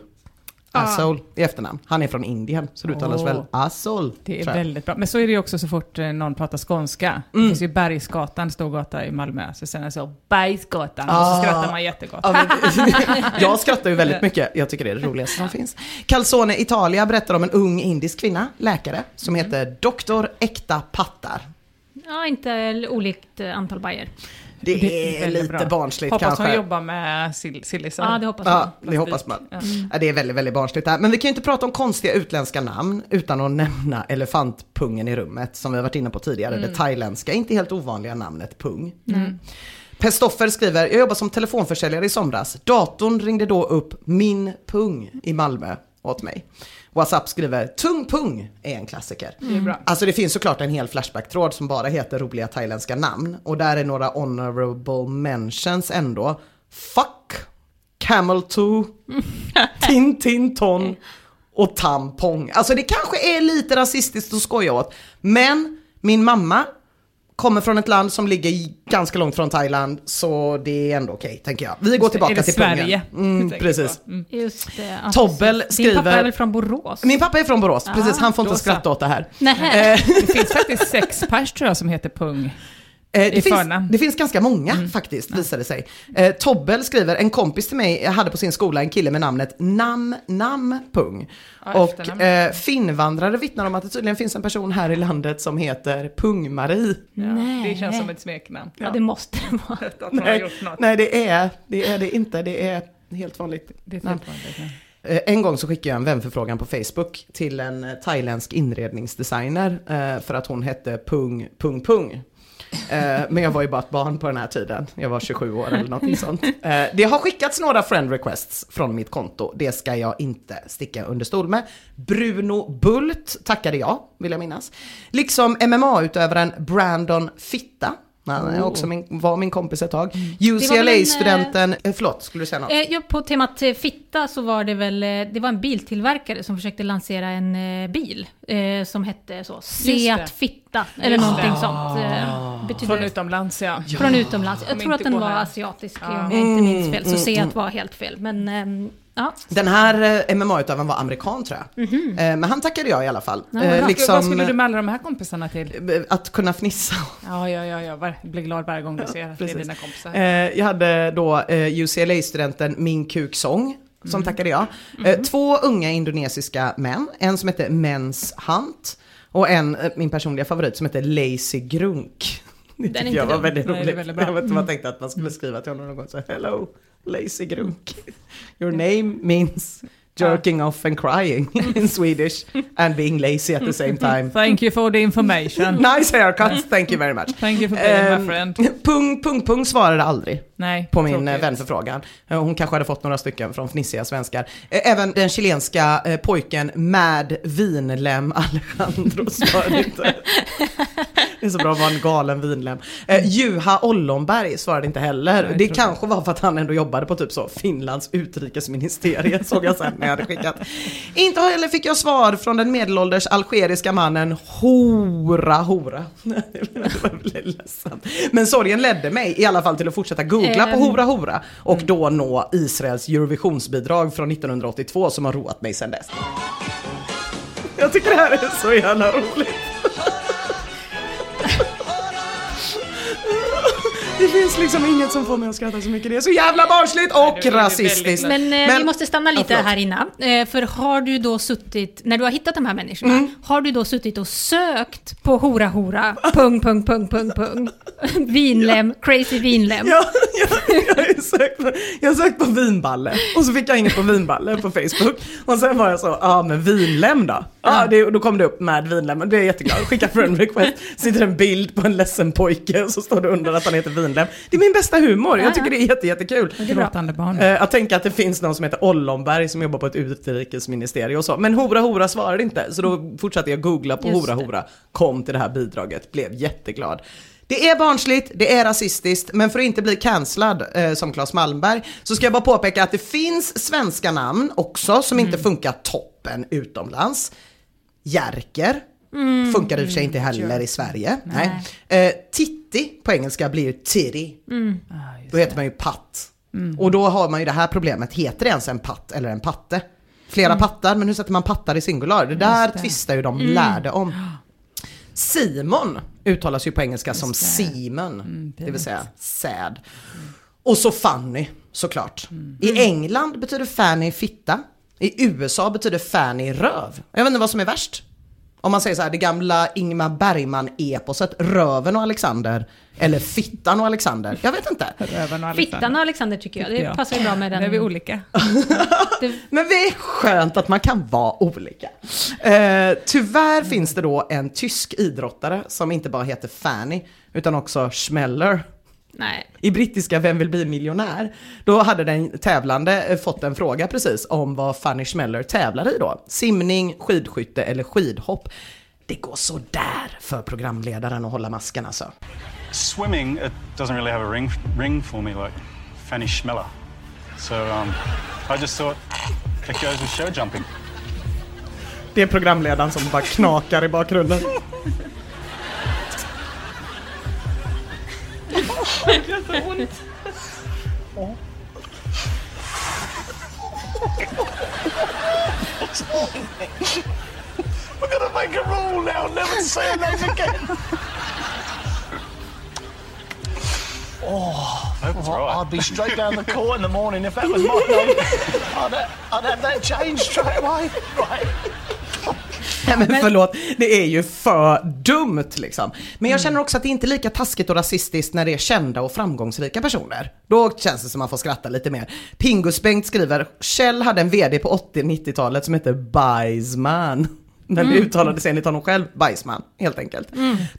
Asshole i efternamn. Han är från Indien, så det uttalas Åh. väl Asshole. Det är väldigt bra. Men så är det ju också så fort eh, någon pratar skånska. Det finns ju Bergsgatan, stor gata i Malmö. Så sen är det så Bergsgatan och Ah. så skrattar man jättegott. Ja, men, jag skrattar ju väldigt mycket. Jag tycker det är det roligaste som finns. Calzone Italia berättar om en ung indisk kvinna, läkare, som heter Doktor Äkta Pattar. Ja, inte olikt eh, antal bajer. Det, Det är lite bra. barnsligt Hoppas kanske. hon jobbar med sill- sillisar. Ja, det hoppas jag. Ja, det hoppas man. Ja, det är väldigt, väldigt barnsligt där. Men vi kan ju inte prata om konstiga utländska namn utan att nämna elefantpungen i rummet som vi har varit inne på tidigare. Det thailändska, inte helt ovanliga namnet pung. Pestoffer skriver, jag jobbar som telefonförsäljare i somras. Datorn ringde då upp min pung i Malmö åt mig. WhatsApp skriver tung pung är en klassiker. Bra. Alltså det finns såklart en hel Flashback-tråd som bara heter roliga thailändska namn. Och där är några honorable mentions ändå. Fuck, Camel Toe, Tin Tin Ton och Tampong. Alltså det kanske är lite rasistiskt att skoja åt. Men min mamma kommer från ett land som ligger ganska långt från Thailand. Så det är ändå okej, tänker jag. Vi går tillbaka det till Sverige pungen. Mm, precis. Mm. Just det. ja, Tobbel precis. Din pappa skriver- är väl från Borås? Min pappa är från Borås, Ah, precis. Han får inte skratta åt det här. Nähä. Eh, Det finns faktiskt sex pers tror jag som heter Pung. Eh, det, finns. Mm. det finns ganska många faktiskt, visar det sig. Eh, Tobbel skriver, en kompis till mig hade på sin skola en kille med namnet Nam Nam Pung. Ja, och eh, finvandrare vittnar om att det tydligen finns en person här i landet som heter Pung-Marie. Ja, Nej. det känns som ett smeknamn. Ja, det måste det vara. Att Nej, gjort något. nej det, är, det är det inte, det är helt vanligt. Det är helt vanligt. ja. Eh, En gång så skickade jag en vänförfrågan på Facebook till en eh, thailändsk inredningsdesigner för att hon hette Pung Pung Pung. Eh, Men jag var ju bara ett barn på den här tiden. Jag var 27 år eller någonting sånt. Eh, Det har skickats några friend requests från mitt konto. Det ska jag inte sticka under stol med. Bruno Bult tackade jag, vill jag minnas. Liksom MMA-utövaren Brandon Fitta. Han är också min, var min kompis ett tag. väl en, UCLA-studenten, eh, förlåt, skulle du säga något? Eh, ja, på temat eh, fitta så var det väl, det var en biltillverkare som försökte lansera en bil eh, som hette så. Seat Fitta, eller Just någonting det. sånt. Eh, betyder, Från utomlands ja. från utomlands. Jag tror att den var här. asiatisk Ja. om jag inte minns fel, Mm, så Seat var helt fel. Men ehm, ja, Den här eh, MMA-utövaren var amerikan tror jag. Eh, Men han tackade jag i alla fall. Ja, Eh, bra. Vad skulle du med alla de här kompisarna till? Att kunna fnissa. Ja, ja, ja, ja. var- blir glad varje gång du ser att det är dina kompisar. Jag hade då UCLA-studenten Min Kuk Song. Som Mm. tackade jag. Eh, Två unga indonesiska män. En som heter Mens Hunt. Och en, min personliga favorit, som heter Lazy Grunk. Det inte jag var väldigt Nej, är roligt. väldigt. Jag vet jag tänkte att man skulle skriva till honom någon gång. Så, Hello, Lazy Grunk. Your name means jerking off and crying in Swedish. And being lazy at the same time. Thank you for the information. Nice haircut, thank you very much. Thank you for being Ehm, my friend. Pung, pung, pung svarade aldrig Nej, på min eh, tråkigt. vänförfrågan. Eh, Hon kanske hade fått några stycken från fnissiga svenskar. Eh, Även den chilenska eh, pojken Mad Vinlem Alejandro svarade inte. Det är så bra att vara en galen vinlem. Eh, Juha Ollonberg svarade inte heller. Nej, det kanske var för att han ändå jobbade på typ så Finlands utrikesministerie såg jag sen när jag hade skickat. Inte heller fick jag svar från den medelålders algeriska mannen Hora Hora. det var väldigt ledsamt. Men sorgen ledde mig i alla fall till att fortsätta googla på Ehm. Hora Hora och då nå Israels Eurovisionsbidrag från 1982 som har roat mig sedan dess. Jag tycker det här är så jävla roligt. Det finns liksom inget som får mig att skratta så mycket. Det är så jävla barnsligt och det rasistiskt. Men, eh, vi måste stanna lite Ja, här innan. Eh, för har du då suttit, när du har hittat de här människorna, Mm. har du då suttit och sökt på hora hora, pung pung pung pung pung, vinlem, crazy vinlem? Ja, jag, jag, har sökt på, jag har sökt på vinballe och så fick jag inget på vinballe på Facebook. Och sen var jag så, ja men vinlem då? Ja, det, och då kom det upp med vinlem och det är jag jätteglad. Skicka friend request, sitter en bild på en ledsen pojke och så står det under att han heter vinlem. Det är min bästa humor, Ja, jag tycker ja. det är jätte, jättekul. Gråtande barn. Eh, Att tänka att det finns någon som heter Ollonberg som jobbar på ett utrikesministerium och så. Men Hora Hora svarade inte, så då fortsatte jag googla på Just Hora det. Hora. Kom till det här bidraget, blev jätteglad. Det är barnsligt, det är rasistiskt, men för att inte bli cancellad eh, som Claes Malmberg så ska jag bara påpeka att det finns svenska namn också som inte funkar toppen utomlands. Jerker funkar i och för sig inte heller i Sverige. Nej. Eh, titti på engelska blir ju titty. Då heter man ju patt. Och då har man ju det här problemet, heter det ens en patt eller en patte? Flera pattar, men hur sätter man pattar i singular? Det där det. tvistar ju de lärde om. Simon uttalas ju på engelska som det. Simon, det vill säga säd. Och så Fanny, såklart. I England betyder Fanny fitta. I USA betyder Fanny röv. Jag vet inte vad som är värst. Om man säger så här, det gamla Ingmar Bergman-eposet Röven och Alexander eller Fittan och Alexander. Jag vet inte. Röven och Fittan och Alexander tycker jag, det Ja. passar ju bra med den. Där är vi olika. Men det är skönt att man kan vara olika. Eh, tyvärr finns det då en tysk idrottare som inte bara heter Fanny utan också Schmeller. Nej. I brittiska Vem vill bli miljonär? Då hade den tävlande eh, fått en fråga precis om vad Fanny Schmeller tävlar i då. Simning, skidskytte eller skidhopp. Det går så där för programledaren att hålla masken alltså. Swimming, it doesn't really have a ring ring for me like Fanny Schmeller. So um, I just thought it goes with show jumping. Det är programledaren som bara knakar i bakgrunden. We're gonna make a rule now, never say name again. Oh, oh, right. I'd be straight down the court in the morning if that was my name. I'd, I'd have that changed straight away. Right. Nej men förlåt, det är ju för dumt liksom. Men jag känner också att det inte är lika taskigt och rasistiskt när det är kända och framgångsrika personer. Då känns det som man får skratta lite mer. Pingus-Bengt skriver, Kjell hade en VD på 80-90-talet som hette Bajsman. När det Mm. uttalades enligt honom själv, Bajsman, helt enkelt.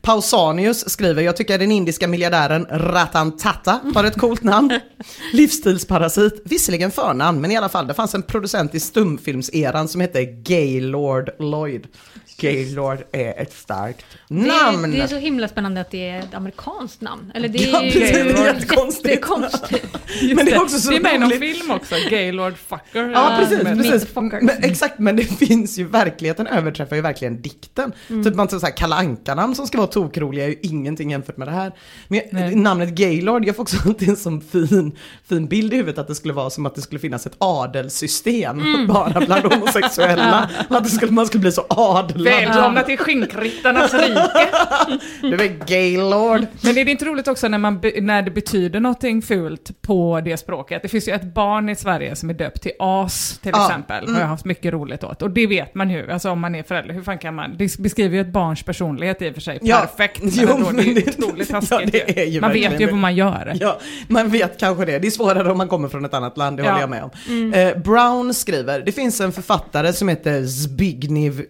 Pausanius skriver, jag tycker den indiska miljardären Ratan Tata har ett coolt namn. Livsstilsparasit, visserligen förnamn, men i alla fall, det fanns en producent i stumfilmseran som hette Gaylord Lloyd. Gaylord är ett starkt namn. Det, det är så himla spännande att det är ett amerikanskt namn. Eller det Ja, är ju precis, det är jättekonstigt. jättekonstigt. Men det är också så det är med i någon film också, Gaylord Fucker. Ja, precis, Men- precis. Men, exakt, men det finns ju verkligheten överträffar ju verkligen dikten. Mm. Typ man så här Kalle Anka-namn som ska vara tokroliga är ju ingenting jämfört med det här. Men jag, namnet Gaylord, jag får också alltid en sån fin, fin bild i huvudet att det skulle vara som att det skulle finnas ett adelssystem Mm. bara bland homosexuella. Att det skulle, man skulle bli så adlad. Välkomna till skinkryttarnas rike. Du är Gaylord. Men är det inte roligt också när, man, när det betyder någonting fult på det språket? Det finns ju ett barn i Sverige som är döpt till as till Ja, exempel. mm. Har jag haft mycket roligt åt. Och det vet man ju, alltså om man är förälder. Hur fan kan man? Det beskriver ju ett barns personlighet i och för sig. Ja. Perfekt. Men Jo, ändå, det är men ju det- otroligt ja, taskigt det ju. ju Man vet ju det. vad man gör. Ja, man vet kanske det. Det är svårare om man kommer från ett annat land, det Ja. håller jag med om. Mm. Eh, Brown skriver, det finns en författare som heter Zbigniew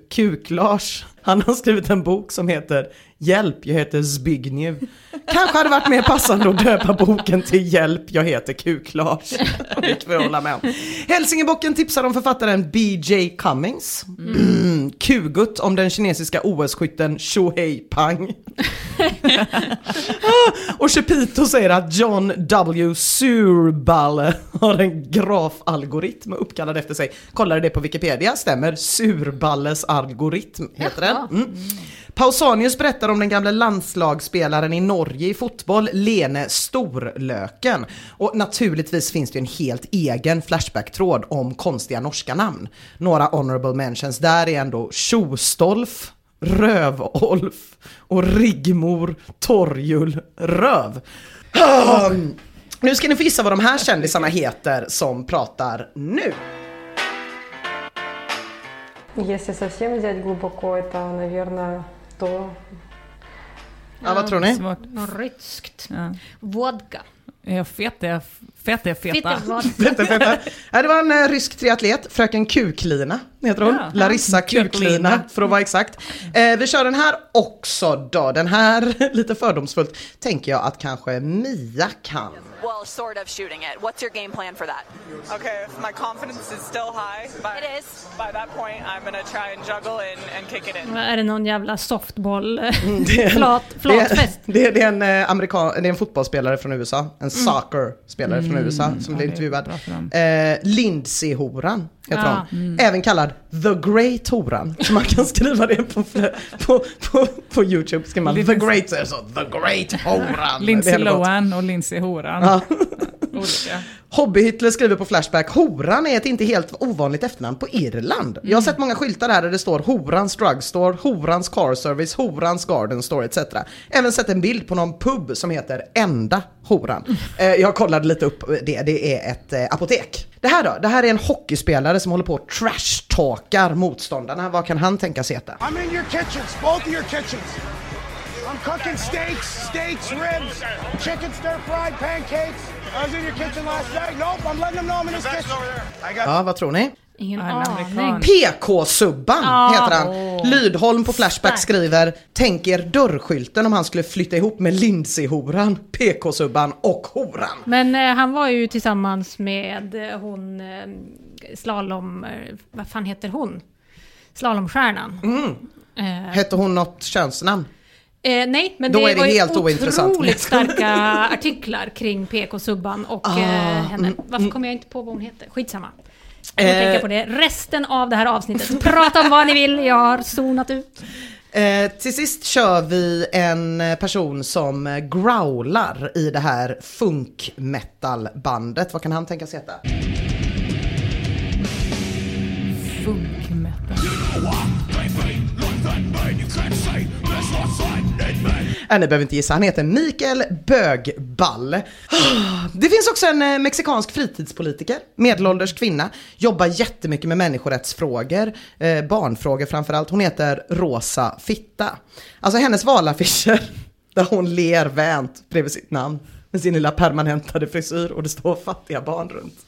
reportage han har skrivit en bok som heter Hjälp, jag heter Zbigniew. Kanske hade varit mer passande att döpa boken till Hjälp, jag heter Kuklars. Det får jag hålla med om. Hälsingebocken tipsar om författaren B.J. Cummings. Mm. Kugut om den kinesiska OS-skytten Shohei Pang. Ah, och Chepito säger att John W. Surballe har en grafalgoritm uppkallad efter sig. Kollade det på Wikipedia, stämmer. Surballes algoritm heter det den. Mm. Pausanius berättar om den gamla landslagsspelaren i Norge i fotboll, Lene Storlöken. Och naturligtvis finns det en helt egen Flashback-tråd om konstiga norska namn. Några honorable mentions där är ändå Tjostolf, Rövolf och Rigmor Torjul Röv. Um, nu ska ni få gissa vad de här kändisarna heter som pratar nu. Если совсем взять глубоко, это, наверное, то... Ja, vad tror ni? Svårt. Något ryskt. Ja. Vodka. Ja, fet är fet. Är feta. Fitta vodka. Vänta, vänta. Ja, det var en eh, rysk triatlet, fröken Kuklina heter hon. Ja. Larissa Kuklina för att vara exakt. Eh, vi kör den här också då. Den här, lite fördomsfullt, tänker jag att kanske Mia kan. Well, sort of shooting it. What's your game plan for that? Okay, if my confidence is still high, by, It is. by that point, I'm gonna try and juggle and, and kick it in. Är det någon jävla softboll? Mm, en- Flat, flatfest? Det är, det, är en, eh, amerikan, det är en fotbollsspelare från USA, en soccer-spelare från Mm. USA som Ja, blir det är intervjuad. Eh, Lindsey-horan heter Ja. hon. Mm. Även kallad The Great Horan. Så man kan skriva det på, på, på, på YouTube. Skriver man The Great, så The Great Horan. Lindsay. Lohan och Lindsay Horan. Ja. Olika. Hobby-Hitler skriver på Flashback, Horan är ett inte helt ovanligt efternamn på Irland. Jag har sett många skyltar här där det står Horans Drugstore, Horans Car Service, Horans Garden Store etc. Även sett en bild på någon pub som heter Enda Horan. Eh, jag kollade lite upp det, det är ett eh, apotek. Det här då? Det här är en hockeyspelare som håller på och trash-talkar motståndarna. Vad kan han tänkas heta? I'm in your kitchens, both of your kitchens. I'm cooking steaks, steaks, ribs, chicken stir fried, pancakes. I was in your kitchen last night. Nope, I'm letting them know I'm in his kitchen. I got Ja, vad tror ni? Ingen En aning. PK-subban Ja. heter han. Lydholm på Flashback skriver Tänk er dörrskylten om han skulle flytta ihop med Lindsey-horan, PK-subban och horan. Men eh, han var ju tillsammans med eh, hon eh, slalom... Eh, vad fan heter hon? Slalomstjärnan. Eh, Hette hon något könsnamn? Eh, nej, men Då det är det var ju helt ointressant. otroligt starka artiklar kring PK-subban och Ah, eh, henne. mm, Varför kommer jag inte på vad hon heter? Skitsamma. Jag Eh. tänka på det resten av det här avsnittet. Prata om vad ni vill, jag har zonat ut. Eh, till sist kör vi en person som growlar i det här funk metal bandet. Vad kan han tänkas heta? Funk metal. Äh, ni behöver inte gissa, han heter Mikael Bögball. Det finns också en eh, mexikansk fritidspolitiker, medelålders kvinna, jobbar jättemycket med människorättsfrågor, eh, barnfrågor framförallt. Hon heter Rosa Fitta. Alltså hennes valaffischer, där hon ler vänt bredvid sitt namn med sin lilla permanentade frisyr och det står fattiga barn runt.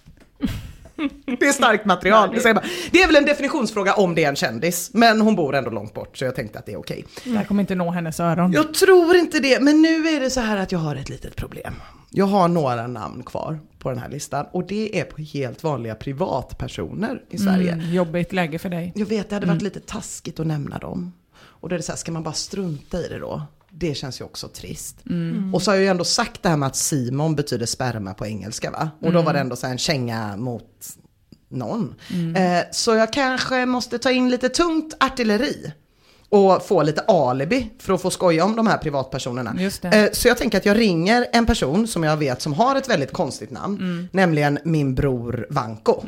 Det är starkt material. Det, säger bara. det är väl en definitionsfråga om det är en kändis, men hon bor ändå långt bort så jag tänkte att det är okej. Det här kommer inte nå hennes öron. Jag tror inte det, men nu är det så här att jag har ett litet problem. Jag har några namn kvar på den här listan och det är på helt vanliga privatpersoner i Sverige. Mm, jobbigt läge för dig. Jag vet, det hade varit Mm. lite taskigt att nämna dem. Och då är det så här, ska man bara strunta i det då? Det känns ju också trist. Mm. Och så har jag ju ändå sagt det här med att Simon betyder sperma på engelska va? Och då Mm. var det ändå så här en känga mot någon. Mm. Eh, så jag kanske måste ta in lite tungt artilleri. Och få lite alibi för att få skoja om de här privatpersonerna. Eh, så jag tänker att jag ringer en person som jag vet som har ett väldigt konstigt namn. Mm. Nämligen min bror Vanko.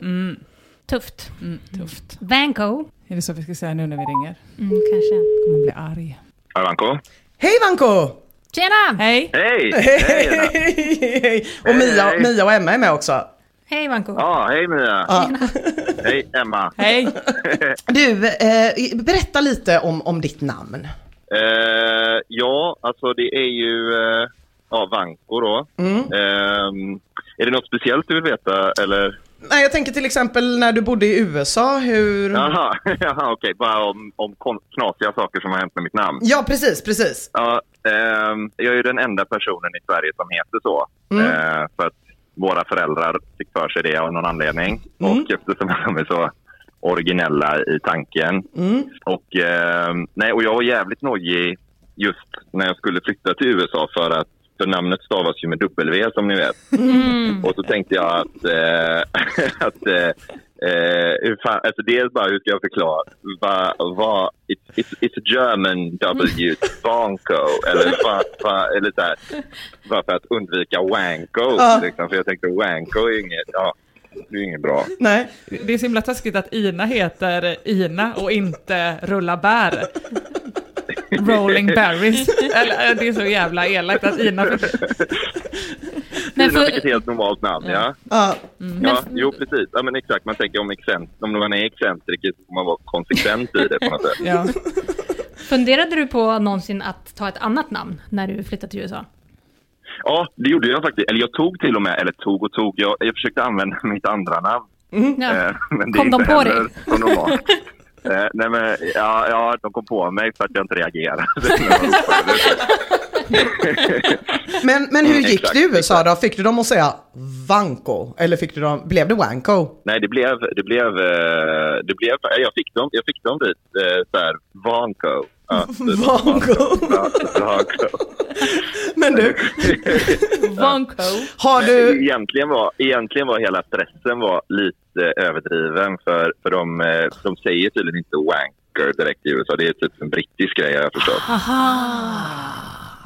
Tufft. Mm, tufft. Vanko. Är det så vi ska säga nu när vi ringer? Mm, kanske. Kommer bli arg. Hej Vanko. Hej Vanko! Tjena! Hej! Hej! Hej! Och Mia, Hej. Mia och Emma är med också. Hej Vanko. Ja, hej Mia. Ja. Hej Emma. Hej! Du, eh, berätta lite om, om ditt namn. Eh, ja, alltså det är ju eh, ja, Vanko då. Mm. Eh, är det något speciellt du vill veta eller? Nej, jag tänker till exempel när du bodde i USA, hur... Jaha, okej. Bara om, om knasiga saker som har hänt med mitt namn. Ja, precis, precis. Ja, ehm, jag är ju den enda personen i Sverige som heter så. Mm. Eh, för att våra föräldrar fick för sig det av någon anledning. Mm. Och eftersom de är så originella i tanken. Mm. Och, ehm, nej, och jag var jävligt nojig just när jag skulle flytta till USA för att för namnet stavas ju med W som ni vet. Mm. Och så tänkte jag att, eh, att eh, eh, hur fan, alltså dels bara hur ska jag förklara? Va, va, it's, it's, it's German W, Vanko. Eller, va, va, eller så här, bara för att undvika wanko. Ja. Liksom, för jag tänkte wanko är inget, ja, det är ju inget bra. Nej. Det är så himla taskigt att Ina heter Ina och inte Rulla bär. Rolling berries. Eller, det är så jävla elakt att Ina... Men Tina för- fick ett helt normalt namn, ja. Ja. Ja, jo precis. Ja, men exakt. Man tänker om, excent, om man är excentriker så får man vara konsekvent i det på något sätt. Ja. Funderade du på någonsin att ta ett annat namn när du flyttade till USA? Ja, det gjorde jag faktiskt. Eller jag tog till och med, eller tog och tog, jag, jag försökte använda mitt andra namn. Ja. Eh, men det Kom är de på heller dig? Så. Eh, nej men, ja, ja, de kom på mig för att jag inte reagerade. Men, men hur Mm, gick exakt, det i USA då? Fick du dem att säga Vanko? Eller fick du dem, blev det Wanko? nej, det blev, det blev, eh, det blev, jag fick dem, jag fick dem dit, eh, såhär, Vanko. Ja, Vanko. Men du, Vanko. har du... Egentligen var, egentligen var hela stressen var lite överdriven för, för de, eh, de säger tydligen inte wanker direkt i USA. Det är typ en brittisk grej har jag förstått.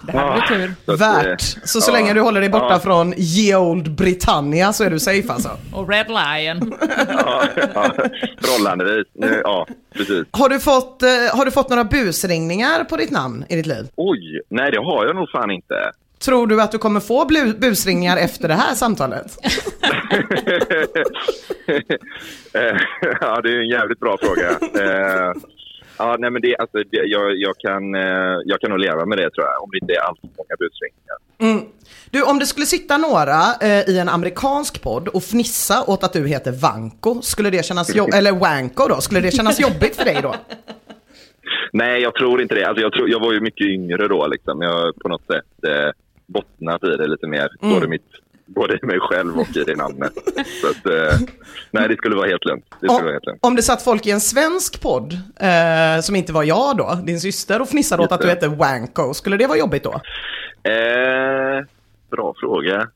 Det här blir tur. Så att, eh, Värt. Så så länge du håller dig borta från ye old Britannia så är du safe alltså. Och Red Lion. Ja, ja, förhållandevis. Nu, ja, precis. Har du, fått, eh, har du fått några busringningar på ditt namn i ditt liv? Oj, nej det har jag nog fan inte. Tror du att du kommer få busringningar efter det här samtalet? Eh, ja, det är en jävligt bra fråga. Ja, nej men det, alltså, det, jag, jag, kan, eh, jag kan nog leva med det tror jag, om det inte är alltför många busringningar. Mm. Du, om det skulle sitta några eh, i en amerikansk podd och fnissa åt att du heter Vanko, skulle det kännas eller Wanko då, skulle det kännas jobbigt för dig då? Nej, jag tror inte det. Alltså, jag, tror, jag var ju mycket yngre då. Liksom. Jag har på något sätt eh, bottnat i det lite mer. Mm. Både, mitt, både i mig själv och i det namnet. Så att, eh, nej, det skulle vara helt lugnt. Det skulle vara helt lugnt. Om det satt folk i en svensk podd, eh, som inte var jag då, din syster, och fnissade åt att du heter Wanko, skulle det vara jobbigt då? Eh, bra fråga.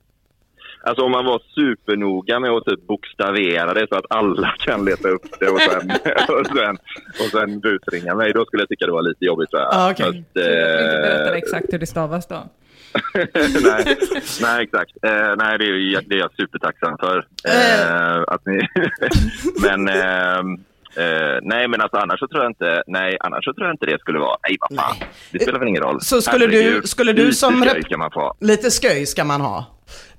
Alltså om man var supernoga med att typ bokstavera det så att alla kan leta upp det och sen, och sen, och sen busringa mig, då skulle jag tycka det var lite jobbigt. tror jag. Ah, okej. Fast, Inte berätta eh, exakt hur det stavas då. nej, nej, exakt. Eh, nej, det är, det är jag supertacksam för. Eh, att ni, men, ehm, eh, nej, men alltså annars så tror jag inte, nej, annars så tror jag inte det skulle vara, nej vad fan, det spelar väl ingen roll. Så skulle du- skulle du lite som rep- ska man få. Lite sköj ska man ha.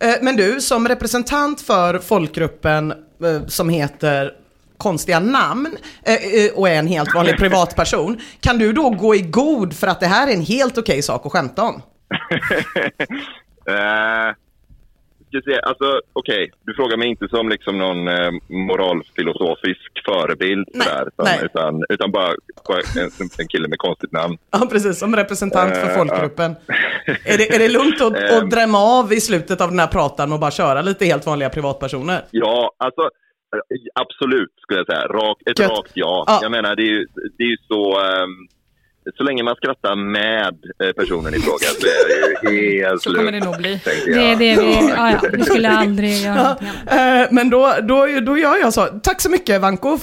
Eh, Men du, som representant för folkgruppen eh, som heter konstiga namn eh, eh, och är en helt vanlig privatperson, kan du då gå i god för att det här är en helt okej sak att skämta om? Eh, ska se, alltså okej, du frågar mig inte som liksom någon eh, moralfilosofisk förebild där, utan, nej. utan, utan bara, bara en, en kille med konstigt namn. Ja, precis, som representant för Eh, folkgruppen. Är det, är det lugnt att, Eh. att drämma av i slutet av den här pratan och bara köra lite helt vanliga privatpersoner? Ja, alltså absolut skulle jag säga. Rak, ett Gött. rakt ja. Ja. Jag menar, det är ju, det är ju så... ehm, så länge man skrattar med eh, personen i fråga så är det ju helt Så kommer det nog bli. Det är jag. det vi, ja, ja, vi skulle aldrig göra Ja, eh, men då, då, då gör jag så. Tack så mycket Vanko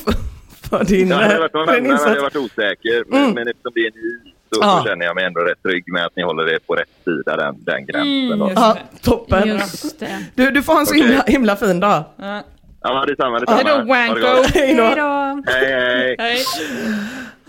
för din, Jag eh, hade varit, för din jag insats. osäker, men, Mm. men eftersom det är ni så, Ja. så känner jag mig ändå rätt trygg med att ni håller det på rätt sida, den, den gränsen. då. Ja, toppen. Just det. Du, du får ha en så Okej. himla, himla fin dag. Ja, detsamma, detsamma. Hej då, wanko. Hej då. Hej! Hej, hej.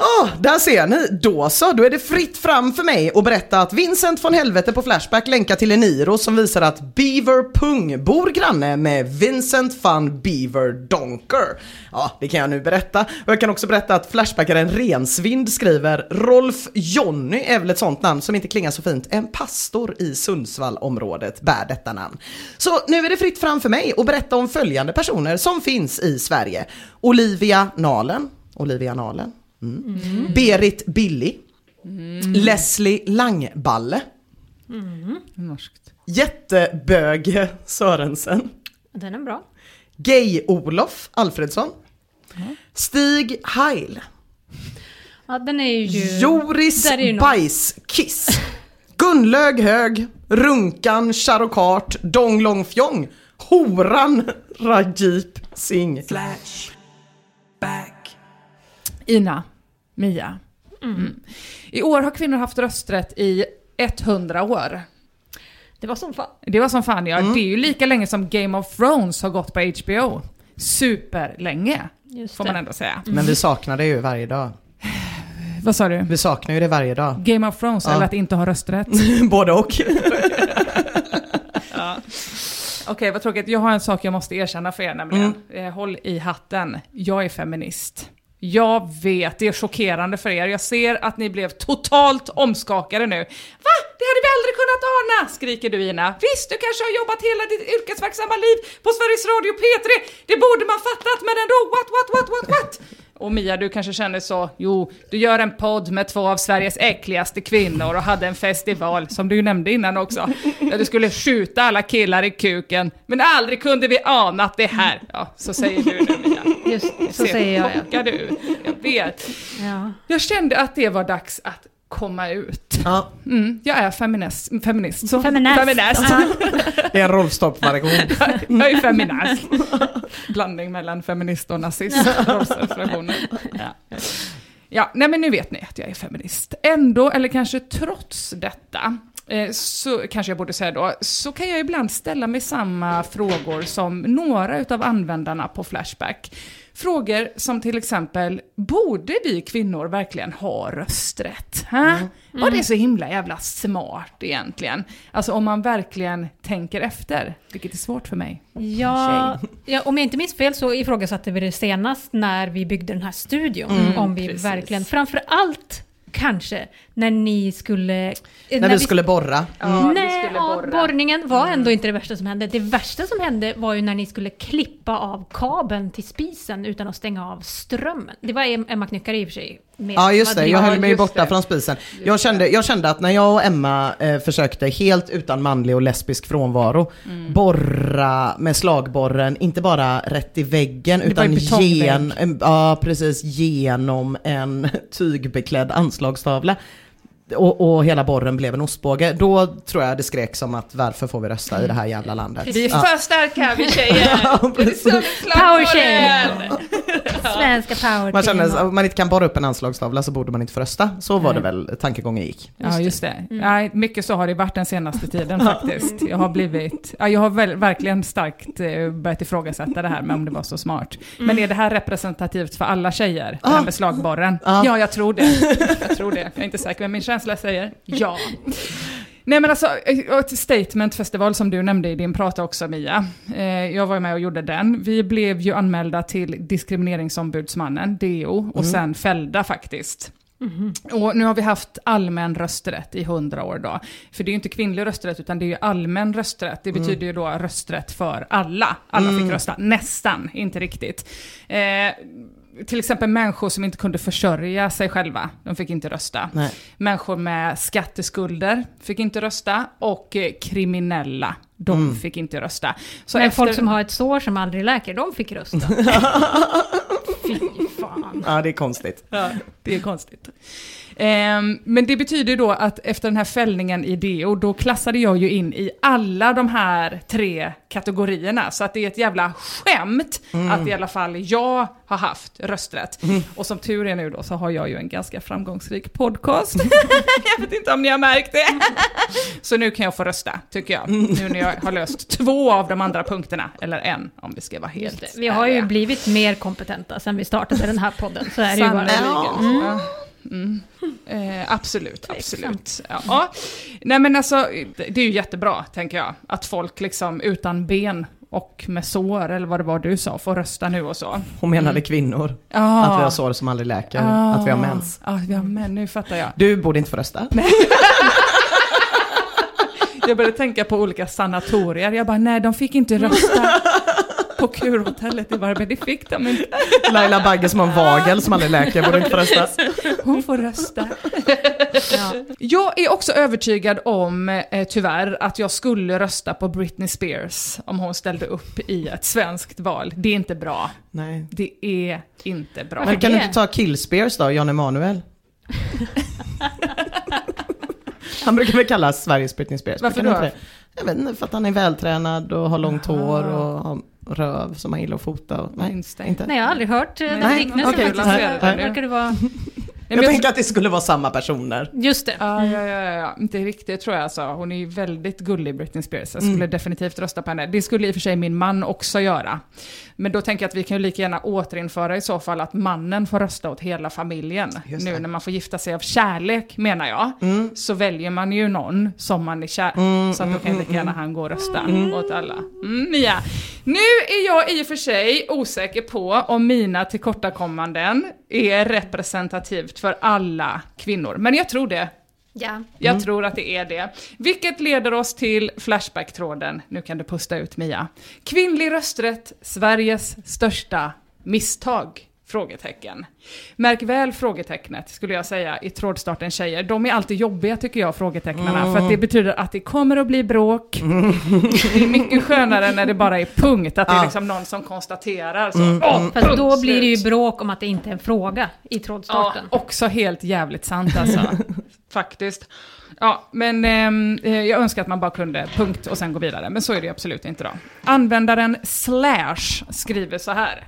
Ah, där ser ni. Då så, då är det fritt fram för mig att berätta att Vincent von Helvete på Flashback länkar till Eniro som visar att Beaver Pung bor granne med Vincent van Beaver Donker. Ja, det kan jag nu berätta. Och jag kan också berätta att Flashbackaren Rensvind skriver Rolf Jonny är väl ett sånt namn som inte klingar så fint. En pastor i Sundsvallområdet bär detta namn. Så nu är det fritt fram för mig att berätta om följande personer som finns i Sverige. Olivia Nalen. Olivia Nalen. Mm. Berit Billy. Leslie Langballe. Norskt. Jätteböge Sörensen. Den är bra. Gay-Olof Alfredsson. Stig Heil. Ja, den är ju... Joris är ju Bajskiss. Gunlög Hög. Runkan Charokart Dong Long Fjong. Horan Rajip Singh. Ina, Mia. Mm. I år har kvinnor haft rösträtt i 100 år. Det var som fan. Det var som fan ja. Mm. Det är ju lika länge som Game of Thrones har gått på HBO. Superlänge, Just får det. man ändå säga. Men vi saknar det ju varje dag. Vad sa du? Vi saknar ju det varje dag. Game of Thrones, Ja. eller att inte ha rösträtt? Både och. ja. Okej, vad tråkigt. Jag har en sak jag måste erkänna för er nämligen. Eh, Håll i hatten. Jag är feminist. Jag vet, det är chockerande för er. Jag ser att ni blev totalt omskakade nu. Va? Det hade vi aldrig kunnat ana! skriker du Ina. Visst, du kanske har jobbat hela ditt yrkesverksamma liv på Sveriges Radio P3. Det borde man fattat, men ändå, what, what, what, what, what? Och Mia, du kanske känner så, jo, du gör en podd med två av Sveriges äckligaste kvinnor och hade en festival, som du ju nämnde innan också, där du skulle skjuta alla killar i kuken, men aldrig kunde vi ana det här. Ja, så säger du nu Mia. Just så Ser säger jag. chockad ut. Jag vet. Ja. Jag kände att det var dags att komma ut. Ja. Mm, jag är feminist. feminist. Så, Feminist. feminist. Ja. Det är en Rolf Storp-variation. jag är feminist. Blandning mellan feminist och nazist. Ja. ja, nej men nu vet ni att jag är feminist. Ändå, eller kanske trots detta, eh, så kanske jag borde säga då, så kan jag ibland ställa mig samma frågor som några utav användarna på Flashback. Frågor som till exempel, borde vi kvinnor verkligen ha rösträtt? Hä? Mm. Var det så himla jävla smart egentligen? Alltså om man verkligen tänker efter, vilket är svårt för mig. Ja, ja, om jag inte minns fel så ifrågasatte vi det senast när vi byggde den här studion. Mm, om vi precis. verkligen, framför allt kanske när ni skulle... När vi skulle borra. Ja, vi Nej, skulle ja, borra. borrningen var Mm. ändå inte det värsta som hände. Det värsta som hände var ju när ni skulle klippa av kabeln till spisen utan att stänga av strömmen. Det var Em- Emma Knyckare i och för sig. Ja just det, jag höll mig borta från spisen. Jag kände, jag kände att när jag och Emma eh, försökte helt utan manlig och lesbisk frånvaro Mm. borra med slagborren, inte bara rätt i väggen Det utan gen, ja, precis, genom en tygbeklädd anslagstavla. Och, och hela borren blev en ostbåge. Då tror jag det skrek som att varför får vi rösta i det här jävla landet? Vi är Ja. för starka vi tjejer! Ja, precis. Power tjejer! Svenska power Man känner, om man inte kan borra upp en anslagstavla så borde man inte få rösta. Så var det väl tankegången gick. Ja, just det. Mm. Nej, mycket så har det varit den senaste tiden faktiskt. Jag har blivit, ja, jag har väl, verkligen starkt eh, börjat ifrågasätta det här med om det var så smart. Men är det här representativt för alla tjejer? Det här med slagborren? Ja. Ja, jag tror det. Jag tror det. Jag är inte säker, men min känsla säger ja. Nej men alltså, eh, ett statement festival som du nämnde i din prata också Mia. Eh, Jag var med och gjorde den. Vi blev ju anmälda till Diskrimineringsombudsmannen, DO, och Mm. sen fällda faktiskt. Och nu har vi haft allmän rösträtt i hundra år då. För det är ju inte kvinnlig rösträtt utan det är ju allmän rösträtt. Det betyder ju då rösträtt för alla. Alla Mm. fick rösta, nästan, inte riktigt. Eh, till exempel människor som inte kunde försörja sig själva, de fick inte rösta. Nej. Människor med skatteskulder fick inte rösta och eh, kriminella, de Mm. fick inte rösta. Så Men efter- folk som har ett sår som aldrig läker, de fick rösta. Fy fan. Ja, det är konstigt. Ja, det är konstigt. Ehm, men det betyder ju då att efter den här fällningen i DO, då klassade jag ju in i alla de här tre kategorierna. Så att det är ett jävla skämt Mm. att i alla fall jag har haft rösträtt. Mm. Och som tur är nu då så har jag ju en ganska framgångsrik podcast. jag vet inte om ni har märkt det. så nu kan jag få rösta, tycker jag. Nu när jag har löst två av de andra punkterna, eller en om vi ska vara helt. Vi har ju blivit mer kompetenta sen vi startade den här podden. Så är det ju bara. Sannerligen. Mm. Mm. Eh, absolut, absolut. Ja. Ja. Nej men alltså, det är ju jättebra, tänker jag. Att folk liksom utan ben och med sår, eller vad det var du sa, får rösta nu och så. Hon menade kvinnor. Ja. Att vi har sår som aldrig läker. Ah. Att vi har mens. Ja, vi har män, nu fattar jag. Du borde inte få rösta. Jag började tänka på olika sanatorier. Jag bara, nej de fick inte rösta på kurhotellet i Varberg. Det fick de inte. Laila Bagge som har en vagel som aldrig läker borde inte få rösta. Hon får rösta. Jag är också övertygad om, eh, tyvärr, att jag skulle rösta på Britney Spears om hon ställde upp i ett svenskt val. Det är inte bra. Nej. Det är inte bra. Men kan du inte ta Killspears då, Jan Emanuel? Han brukar väl kallas Sveriges Britney Spears. Varför då? Jag vet inte, för att han är vältränad och har långt hår och har röv som han gillar att fota. och- Nej, inte. Nej, jag har aldrig hört eh, den Nej, liknelsen faktiskt. nej, Det nej. verkar det vara... Jag tänkte att det skulle vara samma personer. Just det. Ja, ja, ja, ja, ja. Inte riktigt tror jag alltså. Hon är ju väldigt gullig, Britney Spears. Jag skulle Mm. definitivt rösta på henne. Det skulle i och för sig min man också göra. Men då tänker jag att vi kan ju lika gärna återinföra i så fall att mannen får rösta åt hela familjen. Nu när man får gifta sig av kärlek, menar jag, Mm. så väljer man ju någon som man är kär. Mm, så att då kan mm, lika gärna mm. han gå och rösta åt alla. Mm, Mia. Nu är jag i och för sig osäker på om mina tillkortakommanden är representativt för alla kvinnor. Men jag tror det. Ja. Jag Mm. tror att det är det. Vilket leder oss till Flashback-tråden. Nu kan du pusta ut Mia. Kvinnlig rösträtt, Sveriges största misstag? Frågetecken. Märk väl frågetecknet, skulle jag säga, i trådstarten tjejer. De är alltid jobbiga tycker jag, frågetecknarna. Mm. För att det betyder att det kommer att bli bråk. Det är mycket skönare när det bara är punkt, att det är Ja. liksom någon som konstaterar så. Mm, Åh, mm. Fast punkt, då blir det ju bråk om att det inte är en fråga i Ja, trådstarten. också helt jävligt sant alltså. Faktiskt. Ja, men ehm, eh, jag önskar att man bara kunde punkt och sen gå vidare. Men så är det absolut inte då. Användaren Slash skriver så här.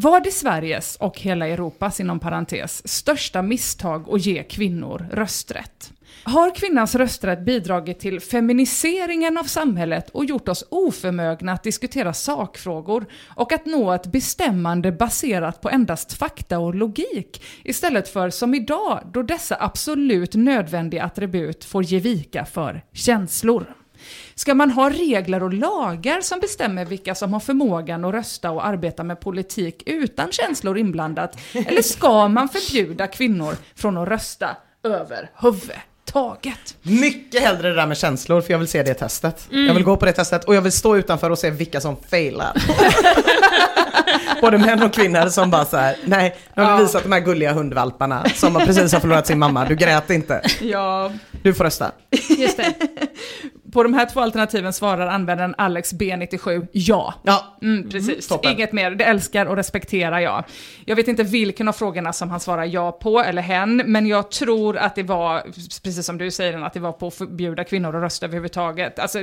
Var det Sveriges och hela Europas, inom parentes, största misstag att ge kvinnor rösträtt? Har kvinnans rösträtt bidragit till feminiseringen av samhället och gjort oss oförmögna att diskutera sakfrågor och att nå ett bestämmande baserat på endast fakta och logik istället för som idag då dessa absolut nödvändiga attribut får ge vika för känslor? Ska man ha regler och lagar som bestämmer vilka som har förmågan att rösta och arbeta med politik utan känslor inblandat? Eller ska man förbjuda kvinnor från att rösta över huvudtaget? Mycket hellre det där med känslor för jag vill se det testet. Mm. Jag vill gå på det testet och jag vill stå utanför och se vilka som failar. Både män och kvinnor som bara så här, nej, nu har vi Ja. visat de här gulliga hundvalparna som precis har förlorat sin mamma, du grät inte. Ja, Du får rösta. Just det. På de här två alternativen svarar användaren Alex B97 ja. Ja, Mm, precis. toppen. Inget mer. Det älskar och respekterar jag. Jag vet inte vilken av frågorna som han svarar ja på, eller hen, men jag tror att det var, precis som du säger, att det var på att förbjuda kvinnor att rösta överhuvudtaget. Alltså,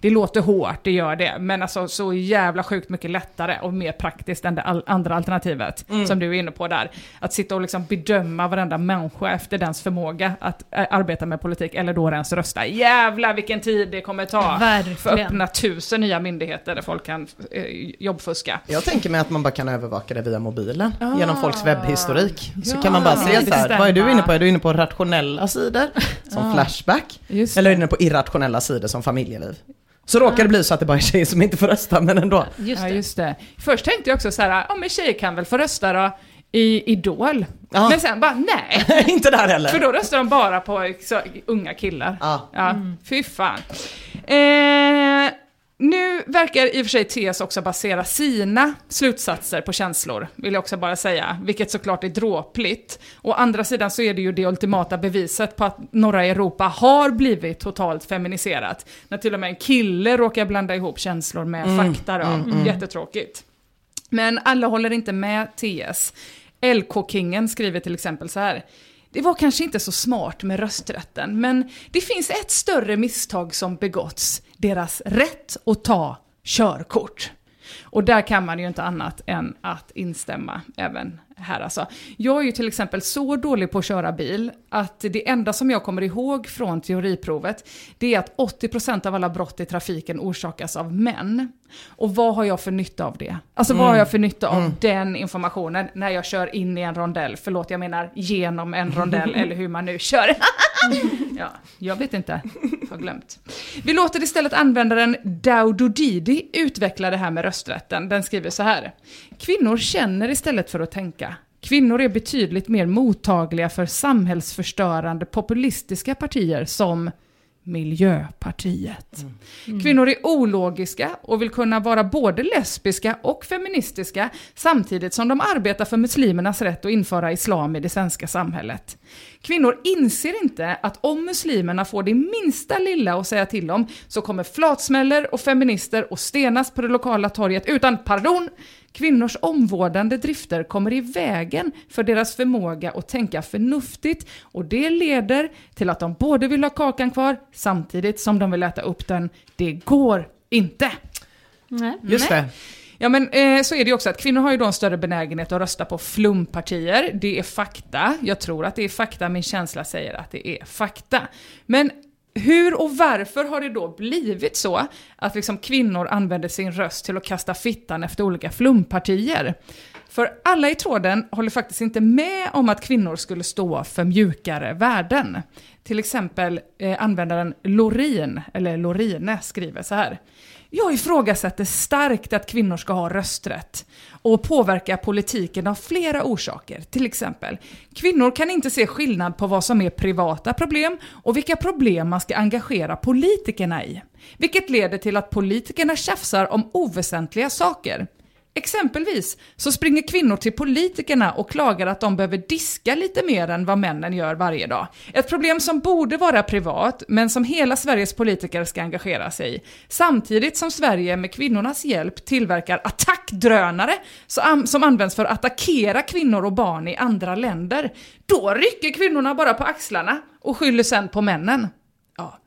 det låter hårt, det gör det, men alltså så jävla sjukt mycket lättare och mer praktiskt än det andra alternativet, Mm. som du är inne på där. Att sitta och liksom bedöma varenda människa efter dens förmåga att arbeta med politik, eller då ens rösta. Jävla vilken tid det kommer ta för att Verkligen. öppna tusen nya myndigheter där folk kan eh, jobbfuska. Jag tänker mig att man bara kan övervaka det via mobilen Ah. genom folks webbhistorik. Så Ja, kan man bara se så här, vad är du inne på? Är du inne på rationella sidor som Ah. Flashback? Just Eller är det. du inne på irrationella sidor som familjeliv? Så råkar det bli så att det bara är tjejer som inte får rösta, men ändå. Just ja, det. just det. Först tänkte jag också så här, ja men tjejer kan väl få rösta då i Idol. Ja. Men sen bara, nej. inte där heller. För då röstar de bara på så, unga killar. Ja. Ja, fy fan. Eh, nu verkar i och för sig TS också basera sina slutsatser på känslor, vill jag också bara säga, vilket såklart är dråpligt. Å andra sidan så är det ju det ultimata beviset på att norra Europa har blivit totalt feminiserat. När till och med en kille råkar blanda ihop känslor med Mm, fakta då. mm, mm. Jättetråkigt. Men alla håller inte med TS. LK-kingen skriver till exempel så här. Det var kanske inte så smart med rösträtten, men det finns ett större misstag som begåtts. Deras rätt att ta körkort. Och där kan man ju inte annat än att instämma även här alltså. Jag är ju till exempel så dålig på att köra bil att det enda som jag kommer ihåg från teoriprovet det är att 80% av alla brott i trafiken orsakas av män. Och vad har jag för nytta av det? Alltså vad har Mm. jag för nytta av Mm. den informationen när jag kör in i en rondell? Förlåt, jag menar genom en rondell eller hur man nu kör. ja, jag vet inte, har glömt. Vi låter istället användaren Daudodidi utveckla det här med rösträtten. Den skriver så här. Kvinnor känner istället för att tänka. Kvinnor är betydligt mer mottagliga för samhällsförstörande populistiska partier som Miljöpartiet. Kvinnor är ologiska och vill kunna vara både lesbiska och feministiska samtidigt som de arbetar för muslimernas rätt att införa islam i det svenska samhället. Kvinnor inser inte att om muslimerna får det minsta lilla att säga till om så kommer flatsmäller och feminister att stenas på det lokala torget utan pardon. Kvinnors omvårdande drifter kommer i vägen för deras förmåga att tänka förnuftigt och det leder till att de både vill ha kakan kvar samtidigt som de vill äta upp den. Det går inte. Nej. Just det. Ja men eh, så är det ju också att kvinnor har ju då en större benägenhet att rösta på flumpartier. Det är fakta. Jag tror att det är fakta, min känsla säger att det är fakta. Men hur och varför har det då blivit så att liksom kvinnor använder sin röst till att kasta fittan efter olika flumpartier? För alla i tråden håller faktiskt inte med om att kvinnor skulle stå för mjukare värden. Till exempel eh, användaren Lorin, eller Lorine, skriver så här. Jag ifrågasätter starkt att kvinnor ska ha rösträtt och påverka politiken av flera orsaker. Till exempel, kvinnor kan inte se skillnad på vad som är privata problem och vilka problem man ska engagera politikerna i. Vilket leder till att politikerna tjafsar om oväsentliga saker. Exempelvis så springer kvinnor till politikerna och klagar att de behöver diska lite mer än vad männen gör varje dag. Ett problem som borde vara privat, men som hela Sveriges politiker ska engagera sig i. Samtidigt som Sverige med kvinnornas hjälp tillverkar attackdrönare som används för att attackera kvinnor och barn i andra länder. Då rycker kvinnorna bara på axlarna och skyller sen på männen. Ja,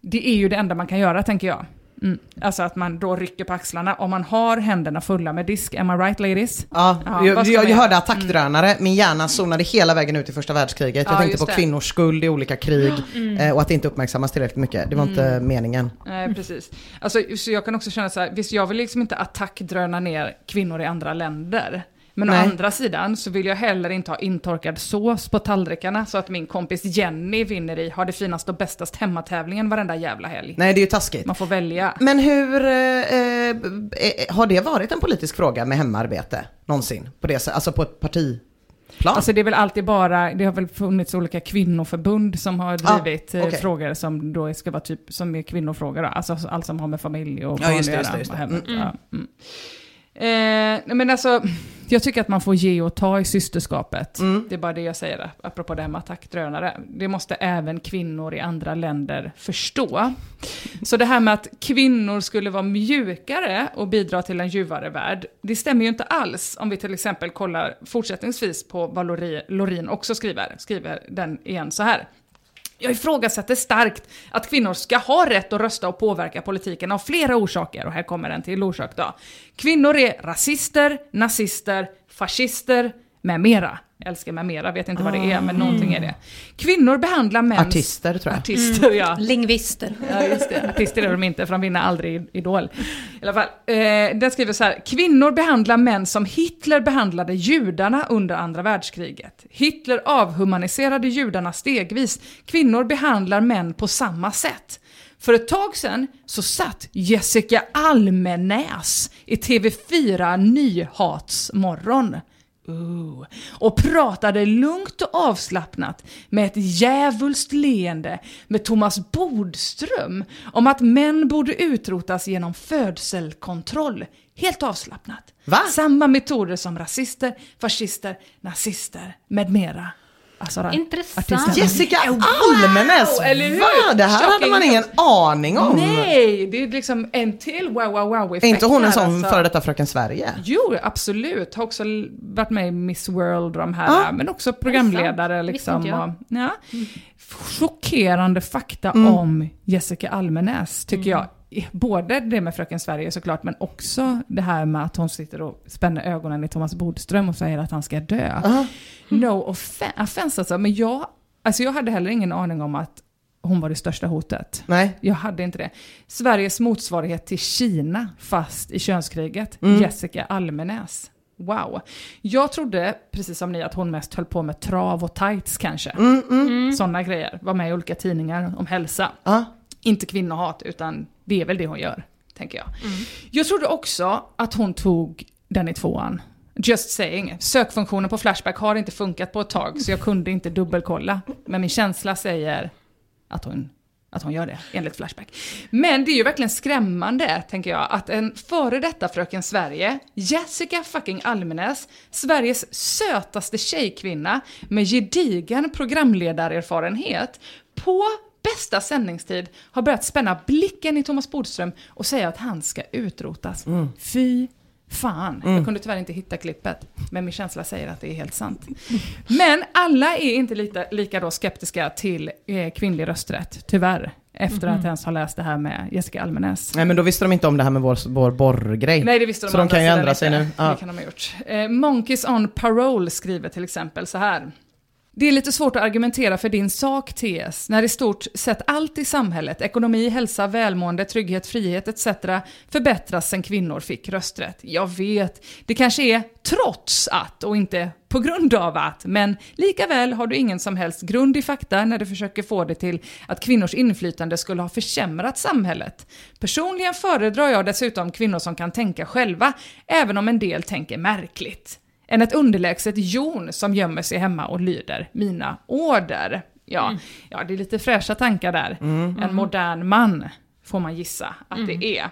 det är ju det enda man kan göra tänker jag. Mm. Alltså att man då rycker på axlarna om man har händerna fulla med disk. Am I right ladies? Ja, Ja, jag, jag, jag hörde attackdrönare, min hjärna zonade hela vägen ut i första världskriget. Jag Ja, tänkte på det. kvinnors skuld i olika krig Mm. eh, och att det inte uppmärksammas tillräckligt mycket. Det var inte Mm. meningen. Nej, precis. Alltså, så jag kan också känna så här, visst jag vill liksom inte attackdröna ner kvinnor i andra länder. Men å Nej. andra sidan så vill jag heller inte ha intorkad sås på tallrikarna så att min kompis Jenny vinner i Har det finaste och bästast hemmatävlingen varenda jävla helg. Nej, det är ju taskigt. Man får välja. Men hur, eh, eh, eh, har det varit en politisk fråga med hemarbete någonsin? På det, alltså på ett partiplan? Alltså det är väl alltid bara, det har väl funnits olika kvinnoförbund som har Ah, drivit eh, okej. frågor som då ska vara typ, som är kvinnofrågor då. Alltså allt som har med familj och Ja, barn just det, just det, just det. hemmet. Mm. Ja, mm. Eh, men alltså, jag tycker att man får ge och ta i systerskapet. Mm. Det är bara det jag säger, apropå det här med attackdrönare. Det måste även kvinnor i andra länder förstå. Så det här med att kvinnor skulle vara mjukare och bidra till en ljuvare värld, det stämmer ju inte alls. Om vi till exempel kollar fortsättningsvis på vad Lori- Lorin också skriver, skriver den igen så här. Jag ifrågasätter starkt att kvinnor ska ha rätt att rösta och påverka politiken av flera orsaker. Och här kommer en till orsak då. Kvinnor är rasister, nazister, fascister med mera. Älskar med mera, vet inte vad det är, men någonting är det. Kvinnor behandlar män... Artister tror jag. Artister, ja. Lingvister. Ja, just det. Artister är de inte, för de vinner aldrig Idol. I alla fall, eh, den skriver så här. Kvinnor behandlar män som Hitler behandlade judarna under andra världskriget. Hitler avhumaniserade judarna stegvis. Kvinnor behandlar män på samma sätt. För ett tag sedan så satt Jessica Almenäs i TV4 Nyhatsmorgon. Ooh. Och pratade lugnt och avslappnat med ett djävulskt leende med Thomas Bodström om att män borde utrotas genom födselkontroll. Helt avslappnat. Va? Samma metoder som rasister, fascister, nazister med mera. Alltså, Intressant. Jessica Wow, Almenäs! eller hur? Va? Det här hade Shocking man ingen aning om. Nej, det är liksom en till wow wow wow Är effekt inte hon en sån alltså. före detta Fröken Sverige? Jo, absolut. Har också varit med i Miss World och de här, Ja. men också programledare liksom. Och, ja. Chockerande fakta Mm. om Jessica Almenäs, tycker jag. Både det med Fröken Sverige såklart, men också det här med att hon sitter och spänner ögonen i Thomas Bodström och säger att han ska dö. Ja. No offen- offense alltså, men jag, alltså jag hade heller ingen aning om att hon var det största hotet. Nej. Jag hade inte det. Sveriges motsvarighet till Kina, fast i könskriget. Mm. Jessica Almenäs. Wow. Jag trodde, precis som ni, att hon mest höll på med trav och tights kanske. Mm, mm. Sådana grejer. Var med i olika tidningar om hälsa. Ja. Inte kvinnohat, utan det är väl det hon gör, tänker jag. Jag trodde också att hon tog den i tvåan. Just saying. Sökfunktionen på Flashback har inte funkat på ett tag, så jag kunde inte dubbelkolla. Men min känsla säger att hon, att hon gör det, enligt Flashback. Men det är ju verkligen skrämmande, tänker jag, att en före detta Fröken Sverige, Jessica fucking Almenäs, Sveriges sötaste tjejkvinna med gedigen programledarerfarenhet, på bästa sändningstid har börjat spänna blicken i Thomas Bodström och säga att han ska utrotas. Fy fan. Mm. Jag kunde tyvärr inte hitta klippet, men min känsla säger att det är helt sant. Men alla är inte lika, lika då skeptiska till eh, kvinnlig rösträtt, tyvärr. Efter Mhm. att ens ha läst det här med Jessica Almenäs. Nej men då visste de inte om det här med vår, vår borrgrej. Nej, det visste de Så de kan ju ändra inte. sig nu. Ja. Det kan de ha gjort. Eh, Monkeys on Parole skriver till exempel så här. Det är lite svårt att argumentera för din sak, TS, när i stort sett allt i samhället, ekonomi, hälsa, välmående, trygghet, frihet etc. förbättras sen kvinnor fick rösträtt. Jag vet, det kanske är trots att och inte på grund av att, men likaväl har du ingen som helst grund i fakta när du försöker få det till att kvinnors inflytande skulle ha försämrat samhället. Personligen föredrar jag dessutom kvinnor som kan tänka själva, även om en del tänker märkligt än ett underlägset jon som gömmer sig hemma och lyder mina order. Ja, ja det är lite fräscha tankar där. Mm. En modern man, får man gissa att det är.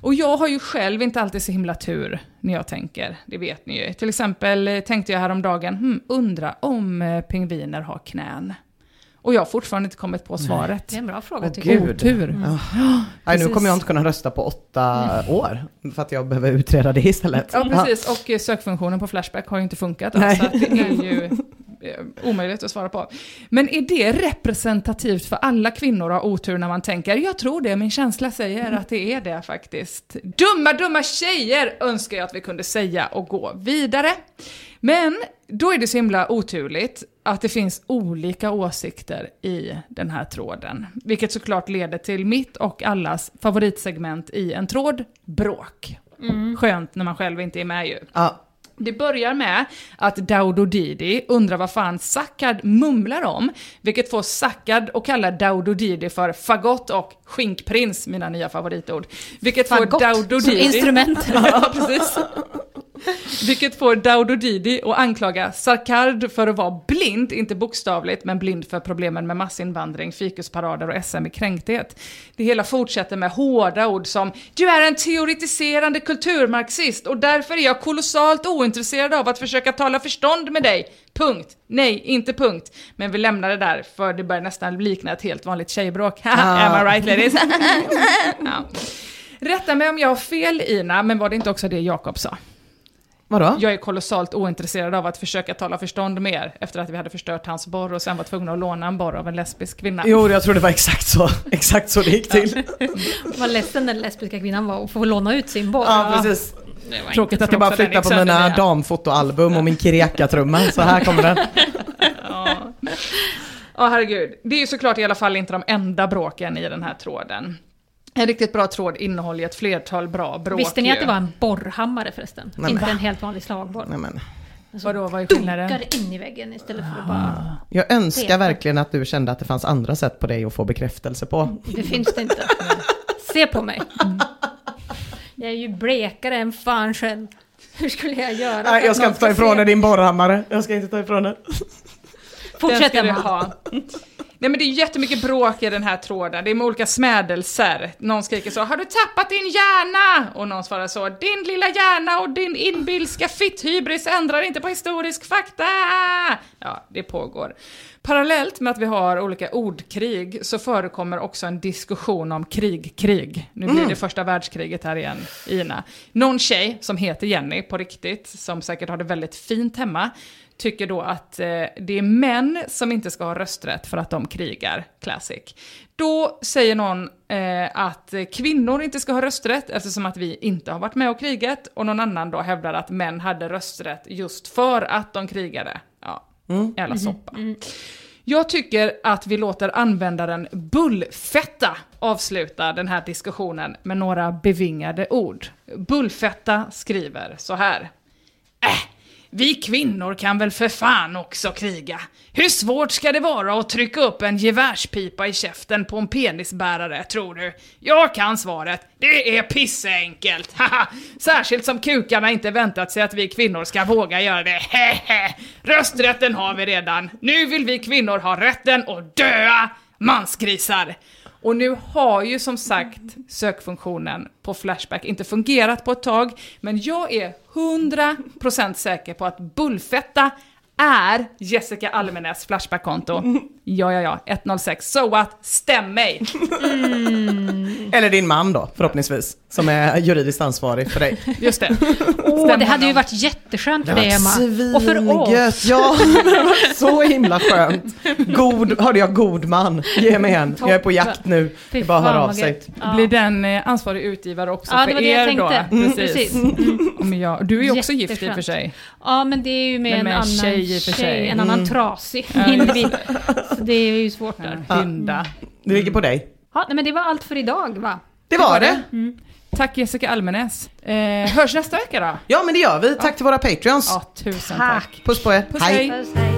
Och jag har ju själv inte alltid så himla tur när jag tänker, det vet ni ju. Till exempel tänkte jag häromdagen, hmm, undra om eh, pingviner har knän. Och jag har fortfarande inte kommit på svaret. Det är en bra fråga Åh, tycker jag. gud. Otur. Ja. Nej, nu kommer jag inte kunna rösta på åtta år. För att jag behöver utreda det istället. Ja, precis. Och eh, sökfunktionen på Flashback har ju inte funkat. Nej. Så att det är ju... eh, omöjligt att svara på. Men är det representativt för alla kvinnor att ha otur när man tänker? Jag tror det, min känsla säger att det är det faktiskt. Dumma, dumma tjejer önskar jag att vi kunde säga och gå vidare. Men då är det så himla oturligt att det finns olika åsikter i den här tråden. Vilket såklart leder till mitt och allas favoritsegment i en tråd, bråk. Mm. Skönt när man själv inte är med ju. Ja. Det börjar med att Daudo Didi undrar vad fan Sackad mumlar om, vilket får Sackad att kalla Daudo Didi för fagott och skinkprins, mina nya favoritord. Vilket Fagott, får Daudo som Didi... instrument. ja, precis. Vilket får Daudo Didi att anklaga Sarkard för att vara blind, inte bokstavligt, men blind för problemen med massinvandring, fikusparader och SM i kränkthet. Det hela fortsätter med hårda ord som “Du är en teoretiserande kulturmarxist och därför är jag kolossalt ointresserad av att försöka tala förstånd med dig. Punkt. Nej, inte punkt. Men vi lämnar det där, för det börjar nästan likna ett helt vanligt tjejbråk. Am I right ladies? ja. Rätta mig om jag har fel Ina, men var det inte också det Jakob sa? Vadå? Jag är kolossalt ointresserad av att försöka tala förstånd med er efter att vi hade förstört hans borr och sen var tvungna att låna en borr av en lesbisk kvinna. Jo, jag tror det var exakt så. Exakt så det gick till. Vad ledsen den lesbiska kvinnan var att få låna ut sin boll. Ja, precis. Tråkigt att Jag ska bara också den flytta gick på mina damfotoalbum och min Kireka-trumma. Så här kommer den. Ja. Ja, herregud. Det är ju såklart i alla fall inte de enda bråken i den här tråden. En riktigt bra tråd innehåller ett flertal bra bråk Visste ni att det var en borrhammare förresten? Nej, inte men- en helt vanlig slagborr. Nej, men. Vadå, vad är skillnaden? Dunkar in i väggen istället för att bara... Jag önskar Peta. verkligen att du kände att det fanns andra sätt på dig att få bekräftelse på. Det finns det inte. Se på mig. Jag är ju blekare än fan själv. Hur skulle jag göra? Nej, jag ska inte ta ifrån dig din borrhammare. Jag ska inte ta ifrån dig. Fortsätt Den ska ha. Nej men det är jättemycket bråk i den här tråden, det är med olika smädelser. Någon skriker så, har du tappat din hjärna? Och någon svarar så, din lilla hjärna och din inbilska fitthybris ändrar inte på historisk fakta! Ja, det pågår. Parallellt med att vi har olika ordkrig så förekommer också en diskussion om krig-krig. Nu blir det första världskriget här igen, Ina. Någon tjej som heter Jenny på riktigt, som säkert har det väldigt fint hemma, tycker då att eh, det är män som inte ska ha rösträtt för att de krigar. Classic. Då säger någon eh, att kvinnor inte ska ha rösträtt eftersom att vi inte har varit med och krigat. Och någon annan då hävdar att män hade rösträtt just för att de krigade. Ja, jävla soppa. Jag tycker att vi låter användaren Bullfetta avsluta den här diskussionen med några bevingade ord. Bullfetta skriver så här. Äh, vi kvinnor kan väl för fan också kriga. Hur svårt ska det vara att trycka upp en gevärspipa i käften på en penisbärare, tror du? Jag kan svaret. Det är pissenkelt! Haha. Särskilt som kukarna inte väntat sig att vi kvinnor ska våga göra det. Hehe. Rösträtten har vi redan. Nu vill vi kvinnor ha rätten att döa mansgrisar. Och nu har ju som sagt sökfunktionen på Flashback inte fungerat på ett tag, men jag är 100% säker på att Bullfetta är Jessica Almenäs Flashback-konto. Ja, ja, ja, 106. So what? Stäm mig! Eller din man då, förhoppningsvis. Som är juridiskt ansvarig för dig. Just det. Stäm det hade ju honom. varit jätteskönt för Det dig var Emma. Och för oss. Ja, det var så himla skönt. God, hörde jag, god man. Ge mig en. Jag är på jakt nu. Det är bara att höra av sig. Ja. Blir den eh, ansvarig utgivare också Ja, det för var det jag er då? tänkte. Mm, precis. Om jag, du är ju också gift i och för sig. Ja, men det är ju med Men med en annan tjej sig. en annan Mm. trasig Ja, individ. Så det är ju svårt där. Hynda. Det ligger på dig. Ja, nej, men det var allt för idag va? Det var det. Tack Jessica Almenäs. Eh, hörs nästa vecka då? Ja, men det gör vi. Tack till våra patreons. Ja, tusen tack. Puss på er. Puss, hej. Puss, hej.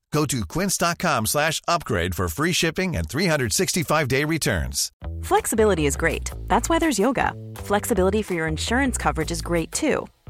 Go to quince.com slash upgrade for free shipping and 365-day returns. Flexibility is great. That's why there's yoga. Flexibility for your insurance coverage is great too.